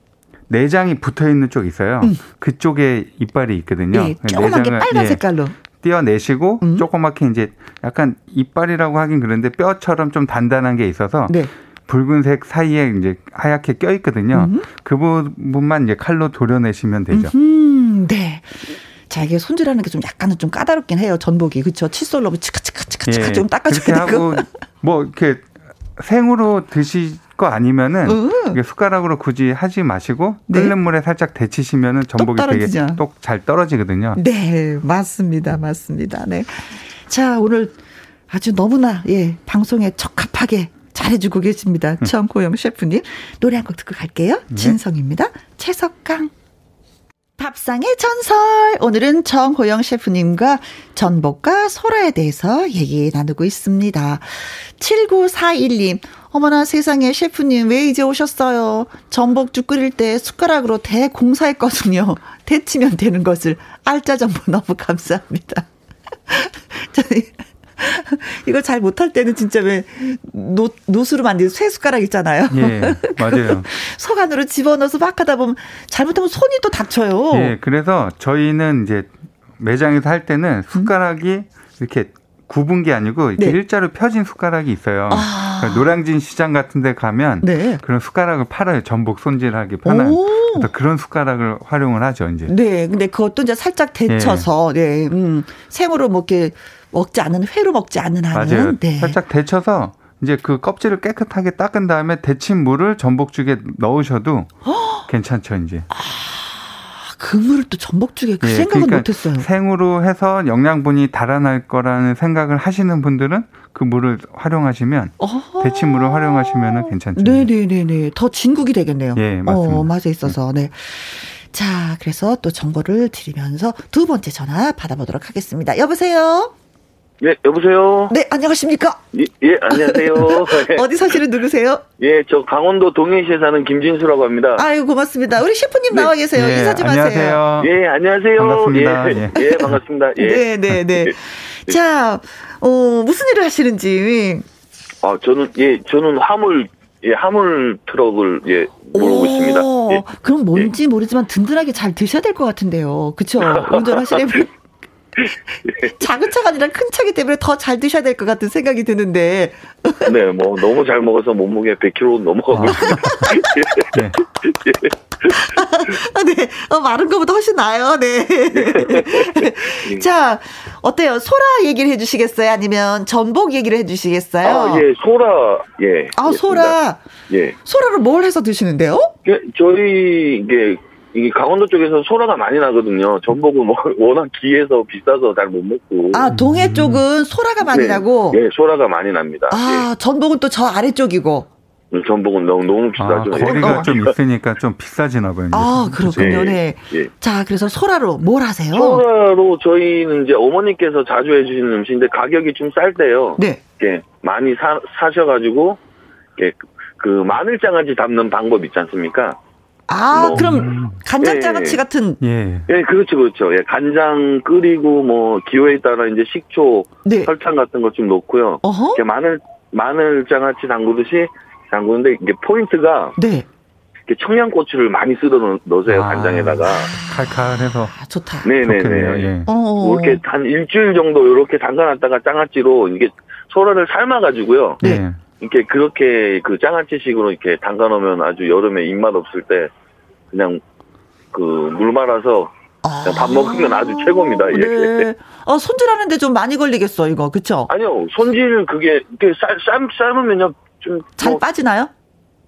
내장이 붙어 있는 쪽이 있어요. 음. 그쪽에 이빨이 있거든요. 네, 조그맣게 빨간 예, 색깔로. 떼어내시고 음. 조그맣게 이제 약간 이빨이라고 하긴 그런데 뼈처럼 좀 단단한 게 있어서 네. 붉은색 사이에 이제 하얗게 껴 있거든요. 음. 그 부분만 이제 칼로 도려내시면 되죠. 음. 네. 자, 이게 손질하는 게 좀 약간은 좀 까다롭긴 해요. 전복이. 그렇죠. 칫솔로 치카치카치카치카 예, 좀 닦아줘야 되고. 뭐 이렇게 생으로 드시 거 아니면은 음. 숟가락으로 굳이 하지 마시고 네. 끓는 물에 살짝 데치시면은 전복이 되게 똑 잘 떨어지거든요. 네, 맞습니다. 맞습니다. 네. 자, 오늘 아주 너무나 예, 방송에 적합하게 잘해주고 계십니다. 음. 정고영 셰프님. 노래 한 곡 듣고 갈게요. 네. 진성입니다. 채석강. 밥상의 전설. 오늘은 정호영 셰프님과 전복과 소라에 대해서 얘기 나누고 있습니다. 7941님. 어머나 세상에 셰프님 왜 이제 오셨어요? 전복죽 끓일 때 숟가락으로 대 공사했거든요. 데치면 되는 것을 알짜 정보 너무 감사합니다. *laughs* *laughs* 이거 잘 못할 때는 진짜 왜 노, 노수로 만든 쇠 숟가락 있잖아요. 예, 맞아요. *laughs* 속 안으로 집어넣어서 막 하다 보면 잘못하면 손이 또 다쳐요. 예, 그래서 저희는 이제 매장에서 할 때는 숟가락이 음? 이렇게 굽은 게 아니고 이렇게 네. 일자로 펴진 숟가락이 있어요. 아. 그러니까 노량진 시장 같은 데 가면 네. 그런 숟가락을 팔아요. 전복 손질하기 편한. 그런 숟가락을 활용을 하죠, 이제. 네. 근데 그것도 이제 살짝 데쳐서 네. 네. 음. 생으로 뭐 이렇게 먹지 않은 회로 먹지 않는 한은 맞아요. 네. 살짝 데쳐서 이제 그 껍질을 깨끗하게 닦은 다음에 데친 물을 전복죽에 넣으셔도 *gasps* 괜찮죠, 이제. 아. 그 물을 또 전복죽에 그 예, 생각은 그러니까 못했어요. 생으로 해서 영양분이 달아날 거라는 생각을 하시는 분들은 그 물을 활용하시면 어. 데친 물을 활용하시면 괜찮죠. 네네네네. 더 진국이 되겠네요. 예, 맞습니다. 어, 맛에 있어서 네. 자, 그래서 또 정보를 드리면서 두 번째 전화 받아보도록 하겠습니다. 여보세요. 네, 여보세요? 네, 안녕하십니까? 예, 예 안녕하세요. *laughs* 어디 사시는 누구세요? 예, 저 강원도 동해시에 사는 김진수라고 합니다. 아유, 고맙습니다. 우리 셰프님 네. 나와 계세요. 예, 인사 좀 안녕하세요. 하세요. 예, 안녕하세요. 반갑습니다. 예, 예. 예 반갑습니다. 예. 네, 네, 네. 예. 자, 어, 무슨 일을 하시는지. 아, 저는, 예, 저는 화물, 예, 화물 트럭을, 예, 모르고 있습니다. 예. 그럼 뭔지 예. 모르지만 든든하게 잘 드셔야 될 것 같은데요. 그쵸? 운전하시려면. *laughs* 작은 차가 아니라 큰 차기 때문에 더 잘 드셔야 될 것 같은 생각이 드는데. *laughs* 네, 뭐 너무 잘 먹어서 몸무게 100kg 넘어가고 아. 있습니다. 네. 아, 네, 어, 마른 것보다 훨씬 나아요. 네. 자, 어때요? 소라 얘기를 해주시겠어요? 아니면 전복 얘기를 해주시겠어요? 아, 예, 소라, 예. 아, 소라. 예. 소라를 뭘 해서 드시는데요? 예, 저희 이게 이게 강원도 쪽에서 소라가 많이 나거든요. 전복은 뭐 *laughs* 워낙 귀해서 비싸서 잘 못 먹고. 아 동해 쪽은 소라가 많이 네, 나고. 네, 소라가 많이 납니다. 아 예. 전복은 또 저 아래 쪽이고. 음, 전복은 너무 너무 비싸죠. 아, 거리가 어. 좀 있으니까 좀 비싸지나 봐요. 아 그렇군요. 네. 네. 자 그래서 소라로 뭘 하세요? 소라로 저희는 이제 어머니께서 자주 해주시는 음식인데 가격이 좀 쌀 때요. 네. 예, 많이 사 사셔가지고 예, 그 마늘장아찌 담는 방법 있지 않습니까? 아, 뭐, 그럼 간장 장아찌 예, 같은. 예. 예, 그렇죠, 그렇죠. 예, 간장 끓이고 뭐 기호에 따라 이제 식초, 네. 설탕 같은 거좀 넣고요. 어허? 이렇게 마늘 마늘 장아찌 담그듯이 담그는데 이게 포인트가 네. 이렇게 청양고추를 많이 쓸어 넣으세요 아, 간장에다가. 칼칼해서. 아, 좋다. 네네네. 예. 뭐 이렇게 한 일주일 정도 이렇게 담가놨다가 장아찌로 이게 소라를 삶아가지고요. 네. 이렇게 그렇게 그 장아찌식으로 이렇게 담가 놓으면 아주 여름에 입맛 없을 때 그냥 그 물 말아서 그냥 밥 먹으면 아주 최고입니다. 예. 네. 어, 손질하는데 좀 많이 걸리겠어, 이거. 그쵸? 아니요. 손질 그게, 이렇게 삶, 삶, 삶으면요. 좀. 잘 뭐, 빠지나요?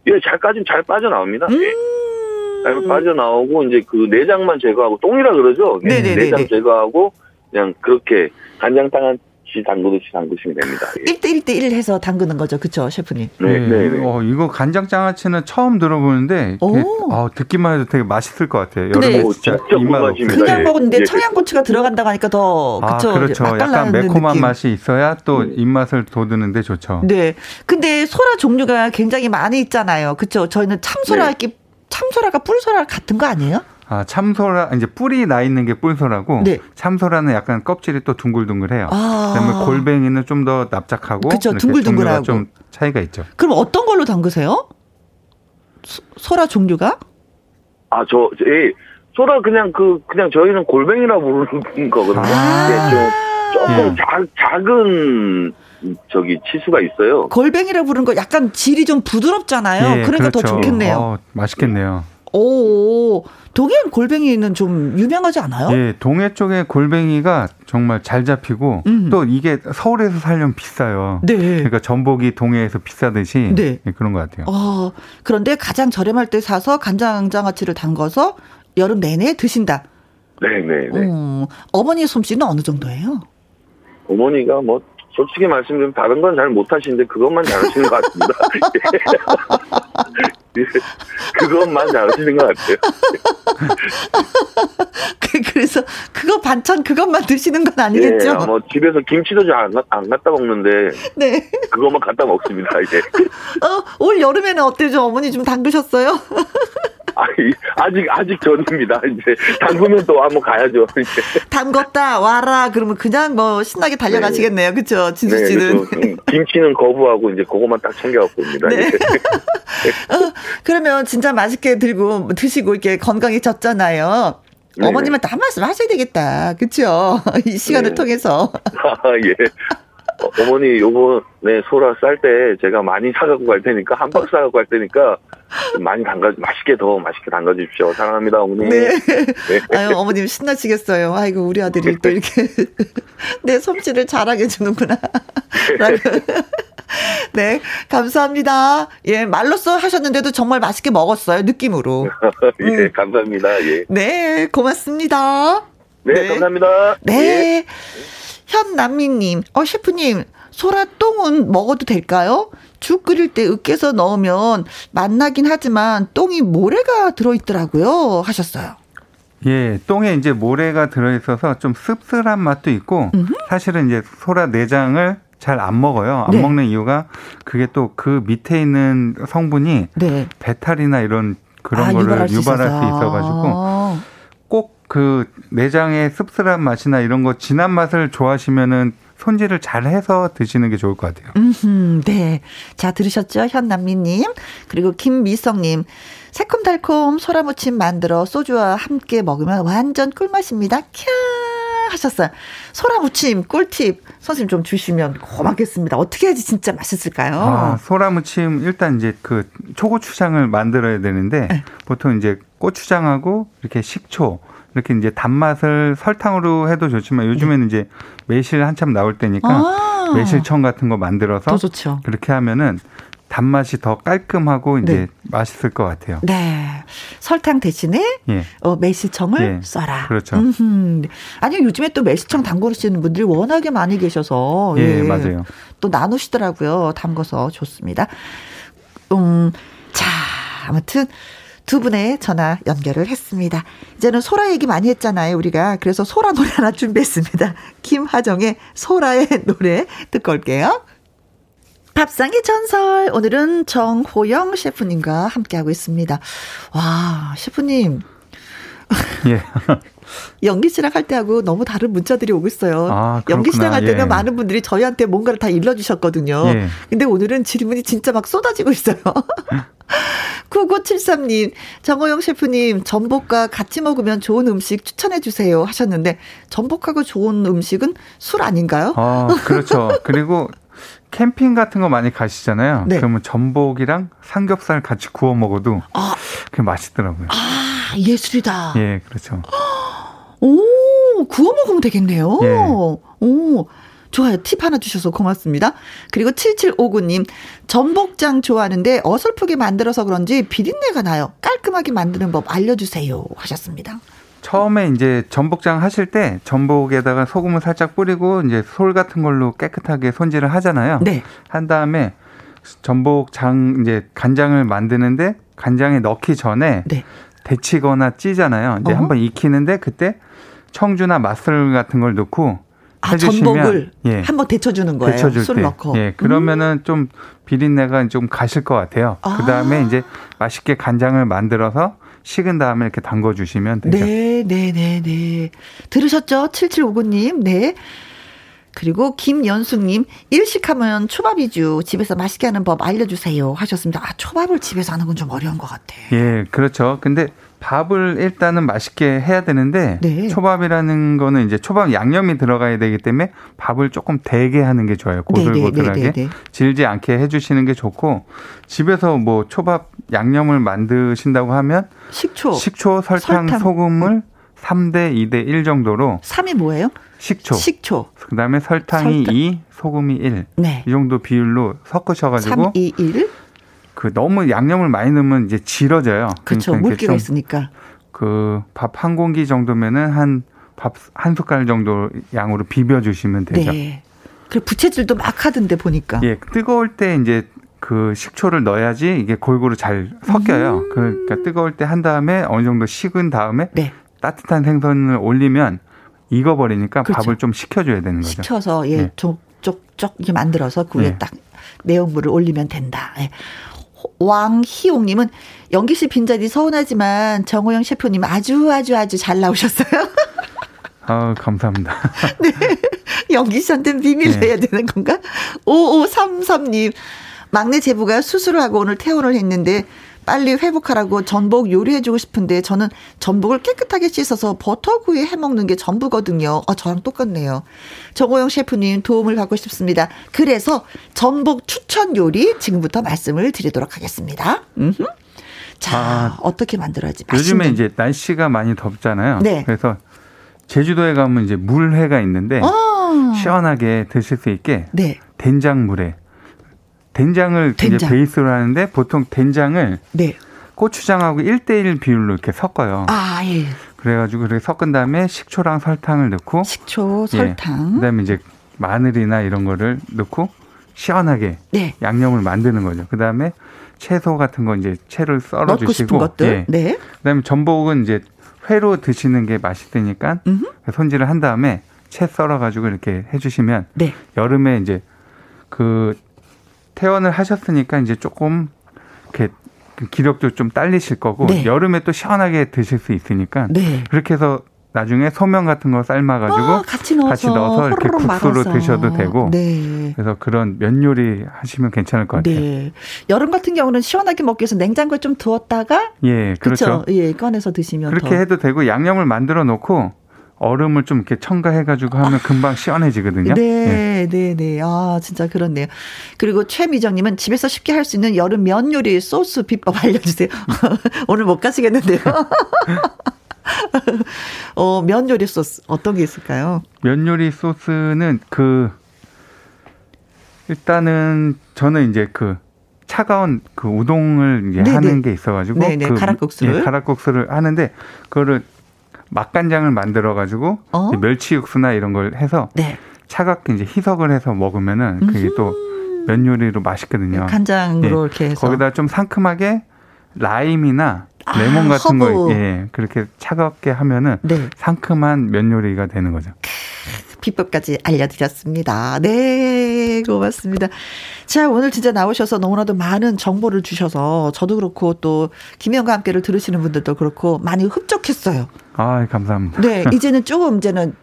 예, 잘 빠지면 잘 빠져나옵니다. 예. 음~ 예. 잘 빠져나오고, 이제 그 내장만 제거하고, 똥이라 그러죠? 네네네. 내장 제거하고, 그냥 그렇게 간장탕한 시 담그듯이 담그시면 됩니다. 예. 1대 1대 1 해서 담그는 거죠. 그쵸, 셰프님? 네, 네. 네. 어, 이거 간장 장아찌는 처음 들어보는데, 어, 듣기만 해도 되게 맛있을 것 같아요. 여름에 진짜, 진짜 입맛 그냥 예. 먹었는데 예. 청양고추가 들어간다고 하니까 더, 그쵸. 아, 그렇죠. 약간 매콤한 느낌. 맛이 있어야 또 음. 입맛을 돋우는데 좋죠. 네. 근데 소라 종류가 굉장히 많이 있잖아요. 그쵸. 저희는 참소라, 네. 참소라가 뿔소라 같은 거 아니에요? 아, 참소라 이제 뿔이 나 있는 게 뿔소라고 네. 참소라는 약간 껍질이 또 둥글둥글해요. 아. 그다음에 골뱅이는 좀 더 납작하고 그렇죠. 둥글둥글하고 좀 차이가 있죠. 그럼 어떤 걸로 담그세요? 소, 소라 종류가? 아, 저 예. 소라 그냥 그 그냥 저희는 골뱅이라 부르는 거거든요. 아. 네, 좀 조금 예. 작, 작은 저기 치수가 있어요. 골뱅이라 부르는 거 약간 질이 좀 부드럽잖아요. 예, 그러니까 그렇죠. 더 좋겠네요. 어, 맛있겠네요. 오, 동해 골뱅이는 좀 유명하지 않아요? 예, 동해 쪽에 골뱅이가 정말 잘 잡히고 음. 또 이게 서울에서 살려면 비싸요. 네. 그러니까 전복이 동해에서 비싸듯이 네. 예, 그런 것 같아요. 어, 그런데 가장 저렴할 때 사서 간장장아찌를 담궈서 여름 내내 드신다. 네, 네, 네. 어, 어머니 솜씨는 어느 정도예요? 어머니가 뭐 솔직히 말씀드리면 다른 건 잘 못하시는데 그것만 잘하시는 것 같습니다. *laughs* *laughs* *laughs* *laughs* 그것만 잘하시는 것 같아요. *laughs* 그, 그래서 그거 반찬 그것만 드시는 건 아니겠죠? 네, 뭐 집에서 김치도 잘안 갖다 먹는데 *laughs* 네. 그것만 갖다 먹습니다 이제. 어, 올 여름에는 어때요? 어머니 좀 담그셨어요? 아직 아직 전입니다. 이제 담그면 또 한번 가야죠. *laughs* 이제. 담궜다 와라 그러면 그냥 뭐 신나게 달려가시겠네요. 그렇죠, 진수 씨는. 네, 김치는 거부하고 이제 그것만 딱 챙겨갖고 옵니다. 네. *laughs* 어, 그러면 진짜 맛있게 들고 드시고 이렇게 건강해졌잖아요. 네. 어머님은 다 말씀 하셔야 되겠다. 그렇죠? *laughs* 이 시간을 네. 통해서. 아, 예. 어, 어머니 요번에 소라 쌀 때 제가 많이 사갖고 갈 테니까 한 박스 사갖고 갈 테니까 많이 담가 맛있게 더 맛있게 담가 주십시오. 사랑합니다, 어머니. 네. 네. 아유, 어머님 신나시겠어요. 아이고 우리 아들이 또 이렇게 *laughs* 내 솜씨를 잘하게 주는구나. 네, 감사합니다. 예, 말로써 하셨는데도 정말 맛있게 먹었어요, 느낌으로. *laughs* 예, 음. 감사합니다. 예. 네, 고맙습니다. 네, 네. 감사합니다. 네. 예. 현남미님, 어, 셰프님, 소라똥은 먹어도 될까요? 죽 끓일 때 으깨서 넣으면 맛나긴 하지만 똥이 모래가 들어있더라고요. 하셨어요. 예, 똥에 이제 모래가 들어있어서 좀 씁쓸한 맛도 있고 음흠. 사실은 이제 소라 내장을 잘 안 먹어요. 안 네. 먹는 이유가 그게 또 그 밑에 있는 성분이 네. 배탈이나 이런 그런 아, 거를 유발할, 유발할 수, 수 있어가지고 꼭 그 내장의 씁쓸한 맛이나 이런 거 진한 맛을 좋아하시면은 손질을 잘 해서 드시는 게 좋을 것 같아요. 음, 네. 자, 들으셨죠? 현남미님. 그리고 김미성님. 새콤달콤 소라무침 만들어 소주와 함께 먹으면 완전 꿀맛입니다. 캬! 하셨어요. 소라무침 꿀팁 선생님 좀 주시면 고맙겠습니다. 어떻게 해야지 진짜 맛있을까요? 아, 소라무침 일단 이제 그 초고추장을 만들어야 되는데 네. 보통 이제 고추장하고 이렇게 식초 이렇게 이제 단맛을 설탕으로 해도 좋지만 요즘에는 네. 이제 매실 한참 나올 때니까 아~ 매실청 같은 거 만들어서 그렇게 하면은 단맛이 더 깔끔하고 이제 네. 맛있을 것 같아요. 네. 설탕 대신에 예. 어, 매실청을 예. 써라. 그렇죠. 아니 요즘에 또 매실청 담그시는 분들이 워낙에 많이 계셔서 예, 예. 맞아요. 또 나누시더라고요. 담궈서 좋습니다. 음, 자 아무튼 두 분의 전화 연결을 했습니다. 이제는 소라 얘기 많이 했잖아요, 우리가. 그래서 소라 노래 하나 준비했습니다. *laughs* 김하정의 소라의 노래 듣고 올게요. 밥상의 전설. 오늘은 정호영 셰프님과 함께하고 있습니다. 와, 셰프님. 예. *laughs* 연기 시작할 때하고 너무 다른 문자들이 오고 있어요. 아, 연기 시작할 때는 예. 많은 분들이 저희한테 뭔가를 다 일러주셨거든요. 예. 근데 오늘은 질문이 진짜 막 쏟아지고 있어요. *laughs* *laughs* 9973님, 정호영 셰프님, 전복과 같이 먹으면 좋은 음식 추천해 주세요 하셨는데, 전복하고 좋은 음식은 술 아닌가요? 아, 그렇죠. 그리고 캠핑 같은 거 많이 가시잖아요. 네. 그러면 전복이랑 삼겹살 같이 구워 먹어도 아. 그게 맛있더라고요. 아, 예술이다. 예, 그렇죠. *gasps* 오, 구워 먹으면 되겠네요. 예. 오. 좋아요. 팁 하나 주셔서 고맙습니다. 그리고 7759님, 전복장 좋아하는데 어설프게 만들어서 그런지 비린내가 나요. 깔끔하게 만드는 법 알려주세요. 하셨습니다. 처음에 이제 전복장 하실 때 전복에다가 소금을 살짝 뿌리고 이제 솔 같은 걸로 깨끗하게 손질을 하잖아요. 네. 한 다음에 전복장 이제 간장을 만드는데 간장에 넣기 전에 네. 데치거나 찌잖아요. 이제 어? 한번 익히는데 그때 청주나 맛술 같은 걸 넣고 아, 전복을 예. 한번 데쳐주는 거예요. 데쳐줄 술 때. 넣고. 예, 그러면은 음. 좀 비린내가 좀 가실 것 같아요. 아. 그 다음에 이제 맛있게 간장을 만들어서 식은 다음에 이렇게 담궈 주시면 되죠. 네, 네, 네, 네. 들으셨죠? 7759님. 네. 그리고 김연숙님, 일식하면 초밥이죠. 집에서 맛있게 하는 법 알려주세요. 하셨습니다. 아, 초밥을 집에서 하는 건 좀 어려운 것 같아 요. 예, 그렇죠. 근데 밥을 일단은 맛있게 해야 되는데 네. 초밥이라는 거는 이제 초밥 양념이 들어가야 되기 때문에 밥을 조금 대게 하는 게 좋아요. 네, 네, 네, 질지 않게 해주시는 게 좋고 집에서 뭐 초밥 양념을 만드신다고 하면 식초, 식초, 설탕, 설탕. 소금을 3대 2대 1 정도로 3이 뭐예요? 식초. 식초. 그다음에 설탕이 설탕. 2, 소금이 1. 네. 이 정도 비율로 섞으셔 가지고 3, 2, 1. 그 너무 양념을 많이 넣으면 이제 질어져요. 그렇죠. 물기가 있으니까. 그 밥 한 공기 정도면은 한 밥 한 숟갈 정도 양으로 비벼 주시면 되죠. 네. 그 부채질도 막 하던데 보니까. 예, 뜨거울 때 이제 그 식초를 넣어야지 이게 골고루 잘 섞여요. 음. 그러니까 뜨거울 때 한 다음에 어느 정도 식은 다음에 네. 따뜻한 생선을 올리면 익어버리니까 그렇죠. 밥을 좀 식혀줘야 되는 거죠. 식혀서 예, 네. 쪽쪽쪽 이렇게 만들어서 그 위에 네. 딱 내용물을 올리면 된다. 예. 왕희옥님은 연기 씨 빈자리 서운하지만 정호영 셰프님 아주 아주 아주 잘 나오셨어요. 아 감사합니다. *laughs* 네. 연기 씨한테는 비밀로 네. 해야 되는 건가? 5533님. 막내 제부가 수술을 하고 오늘 퇴원을 했는데 빨리 회복하라고 전복 요리해주고 싶은데 저는 전복을 깨끗하게 씻어서 버터구이 해먹는 게 전부거든요. 아, 저랑 똑같네요. 정호영 셰프님 도움을 받고 싶습니다. 그래서 전복 추천 요리 지금부터 말씀을 드리도록 하겠습니다. 음흠. 자, 아, 어떻게 만들어야지 맛있는. 요즘에 이제 날씨가 많이 덥잖아요. 네. 그래서 제주도에 가면 이제 물회가 있는데 아~ 시원하게 드실 수 있게 네. 된장물에 된장을 된장. 이제 베이스로 하는데 보통 된장을 네. 고추장하고 1대1 비율로 이렇게 섞어요. 아, 예. 그래가지고 그렇게 섞은 다음에 식초랑 설탕을 넣고 식초, 예. 설탕. 예. 그다음에 이제 마늘이나 이런 거를 넣고 시원하게 네. 양념을 만드는 거죠. 그다음에 채소 같은 거 이제 채를 썰어 주시고 예. 네. 그다음에 전복은 이제 회로 드시는 게 맛있으니까 음흠. 손질을 한 다음에 채 썰어 가지고 이렇게 해 주시면 네. 여름에 이제 그 퇴원을 하셨으니까 이제 조금 이렇게 기력도 좀 딸리실 거고 네. 여름에 또 시원하게 드실 수 있으니까 네. 그렇게 해서 나중에 소면 같은 거 삶아가지고 아, 같이, 넣어서, 같이 넣어서 이렇게 국수로 말아서. 드셔도 되고 네. 그래서 그런 면 요리 하시면 괜찮을 것 같아요. 네. 여름 같은 경우는 시원하게 먹기 위해서 냉장고에 좀 두었다가 예 그렇죠. 그쵸? 예 꺼내서 드시면 그렇게 더. 해도 되고 양념을 만들어 놓고 얼음을 좀 이렇게 첨가해가지고 하면 금방 시원해지거든요. 네, 네, 네, 네. 아, 진짜 그렇네요. 그리고 최미정님은 집에서 쉽게 할 수 있는 여름 면 요리 소스 비법 *laughs* 알려주세요. *laughs* 오늘 못 가시겠는데요. *laughs* 어, 면 요리 소스 어떤 게 있을까요? 면 요리 소스는 그 일단은 저는 이제 그 차가운 그 우동을 이제 네네. 하는 게 있어가지고 네네, 그 가락국수를 예, 가락국수를 하는데 그거를 맛간장을 만들어 가지고 어? 멸치 육수나 이런 걸 해서 네. 차갑게 이제 희석을 해서 먹으면은 그게 또 면 요리로 맛있거든요. 간장으로 예. 이렇게 해서 거기다 좀 상큼하게 라임이나 아, 레몬 같은 허브. 거 예, 그렇게 차갑게 하면은 네. 상큼한 면 요리가 되는 거죠. 비법까지 알려드렸습니다. 네, 고맙습니다. 자, 오늘 진짜 나오셔서 너무나도 많은 정보를 주셔서 저도 그렇고 또 김영과 함께를 들으시는 분들도 그렇고 많이 흡족했어요. 아, 감사합니다. 네, 이제는 조금 이제는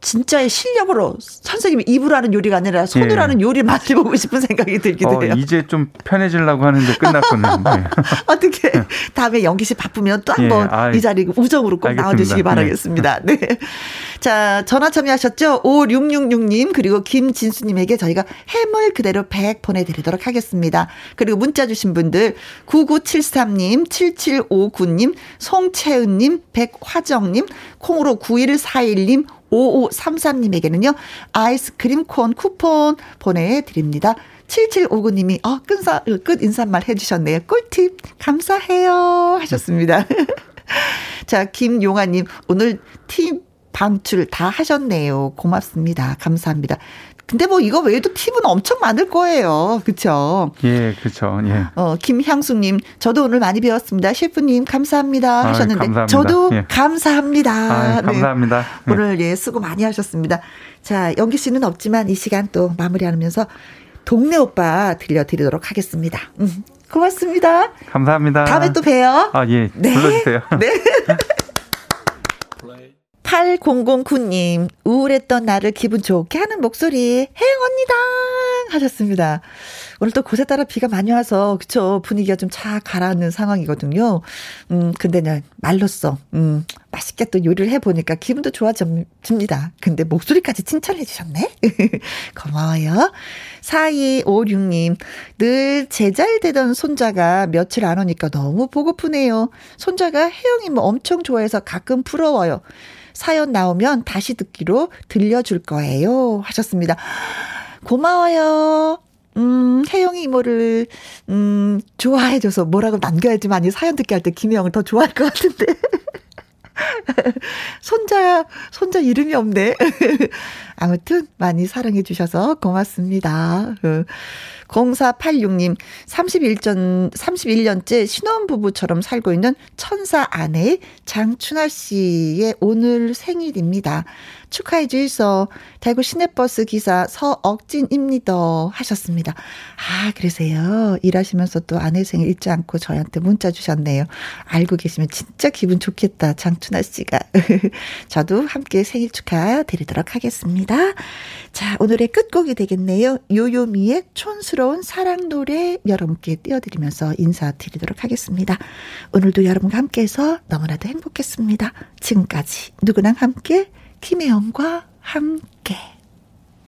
진짜의 실력으로 선생님이 입으로 하는 요리가 아니라 손으로 예. 하는 요리를 만들어보고 싶은 생각이 들기도 어, 해요. 이제 좀 편해지려고 하는데 끝났군요. *laughs* 네. 어떻게 다음에 연기 씨 바쁘면 또 한번 예. 이 자리 우정으로 꼭 알겠습니다. 나와주시기 네. 바라겠습니다. 네. 네. *laughs* 자, 전화 참여하셨죠? 5666님, 그리고 김진수님에게 저희가 해물 그대로 100 보내드리도록 하겠습니다. 그리고 문자 주신 분들, 9973님, 7759님, 송채은님, 백화정님, 콩으로 9141님, 5533님에게는요, 아이스크림 콘 쿠폰 보내드립니다. 7759님이, 어, 끝사, 끝 인사말 해주셨네요. 꿀팁, 감사해요. 하셨습니다. *laughs* 자, 김용아님, 오늘 팀 방출 다 하셨네요. 고맙습니다. 감사합니다. 근데 뭐 이거 외에도 팁은 엄청 많을 거예요. 그렇죠? 예, 그렇죠. 예. 어, 김향숙 님, 저도 오늘 많이 배웠습니다. 셰프 님 감사합니다 하셨는데 아, 저도 예. 감사합니다. 아, 감사합니다. 네. 오늘 예, 수고 많이 하셨습니다. 자, 연기 씨는 없지만 이 시간 또 마무리하면서 동네 오빠 들려드리도록 하겠습니다. 음, 고맙습니다. 감사합니다. 다음에 또 봬요. 아, 예. 네. 불러주세요. 네. *laughs* 8009님, 우울했던 나를 기분 좋게 하는 목소리, 혜영 언니다! 하셨습니다. 오늘 또 곳에 따라 비가 많이 와서, 그쵸. 분위기가 좀 차 가라앉는 상황이거든요. 음, 근데 는 말로써, 음, 맛있게 또 요리를 해보니까 기분도 좋아집니다. 근데 목소리까지 칭찬해 주셨네? *laughs* 고마워요. 4256님, 늘 제잘되던 손자가 며칠 안 오니까 너무 보고프네요. 손자가 혜영이 뭐 엄청 좋아해서 가끔 부러워요. 사연 나오면 다시 듣기로 들려줄 거예요. 하셨습니다. 고마워요. 음, 혜영이 이모를, 음, 좋아해줘서 뭐라고 남겨야지만 이 사연 듣기 할 때 김혜영을 더 좋아할 것 같은데. *laughs* 손자, 손자 이름이 없네. *laughs* 아무튼 많이 사랑해 주셔서 고맙습니다. 0486님, 31전, 31년째 신혼부부처럼 살고 있는 천사 아내 장춘아 씨의 오늘 생일입니다. 축하해 주이소. 대구 시내버스 기사 서억진입니다. 하셨습니다. 아, 그러세요. 일하시면서 또 아내 생일 잊지 않고 저희한테 문자 주셨네요. 알고 계시면 진짜 기분 좋겠다. 장춘아 씨가. *laughs* 저도 함께 생일 축하 드리도록 하겠습니다. 자, 오늘의 끝곡이 되겠네요. 요요미의 촌스러운 사랑 노래 여러분께 띄워드리면서 인사드리도록 하겠습니다. 오늘도 여러분과 함께해서 너무나도 행복했습니다. 지금까지 누구랑 함께 김혜영과 함께.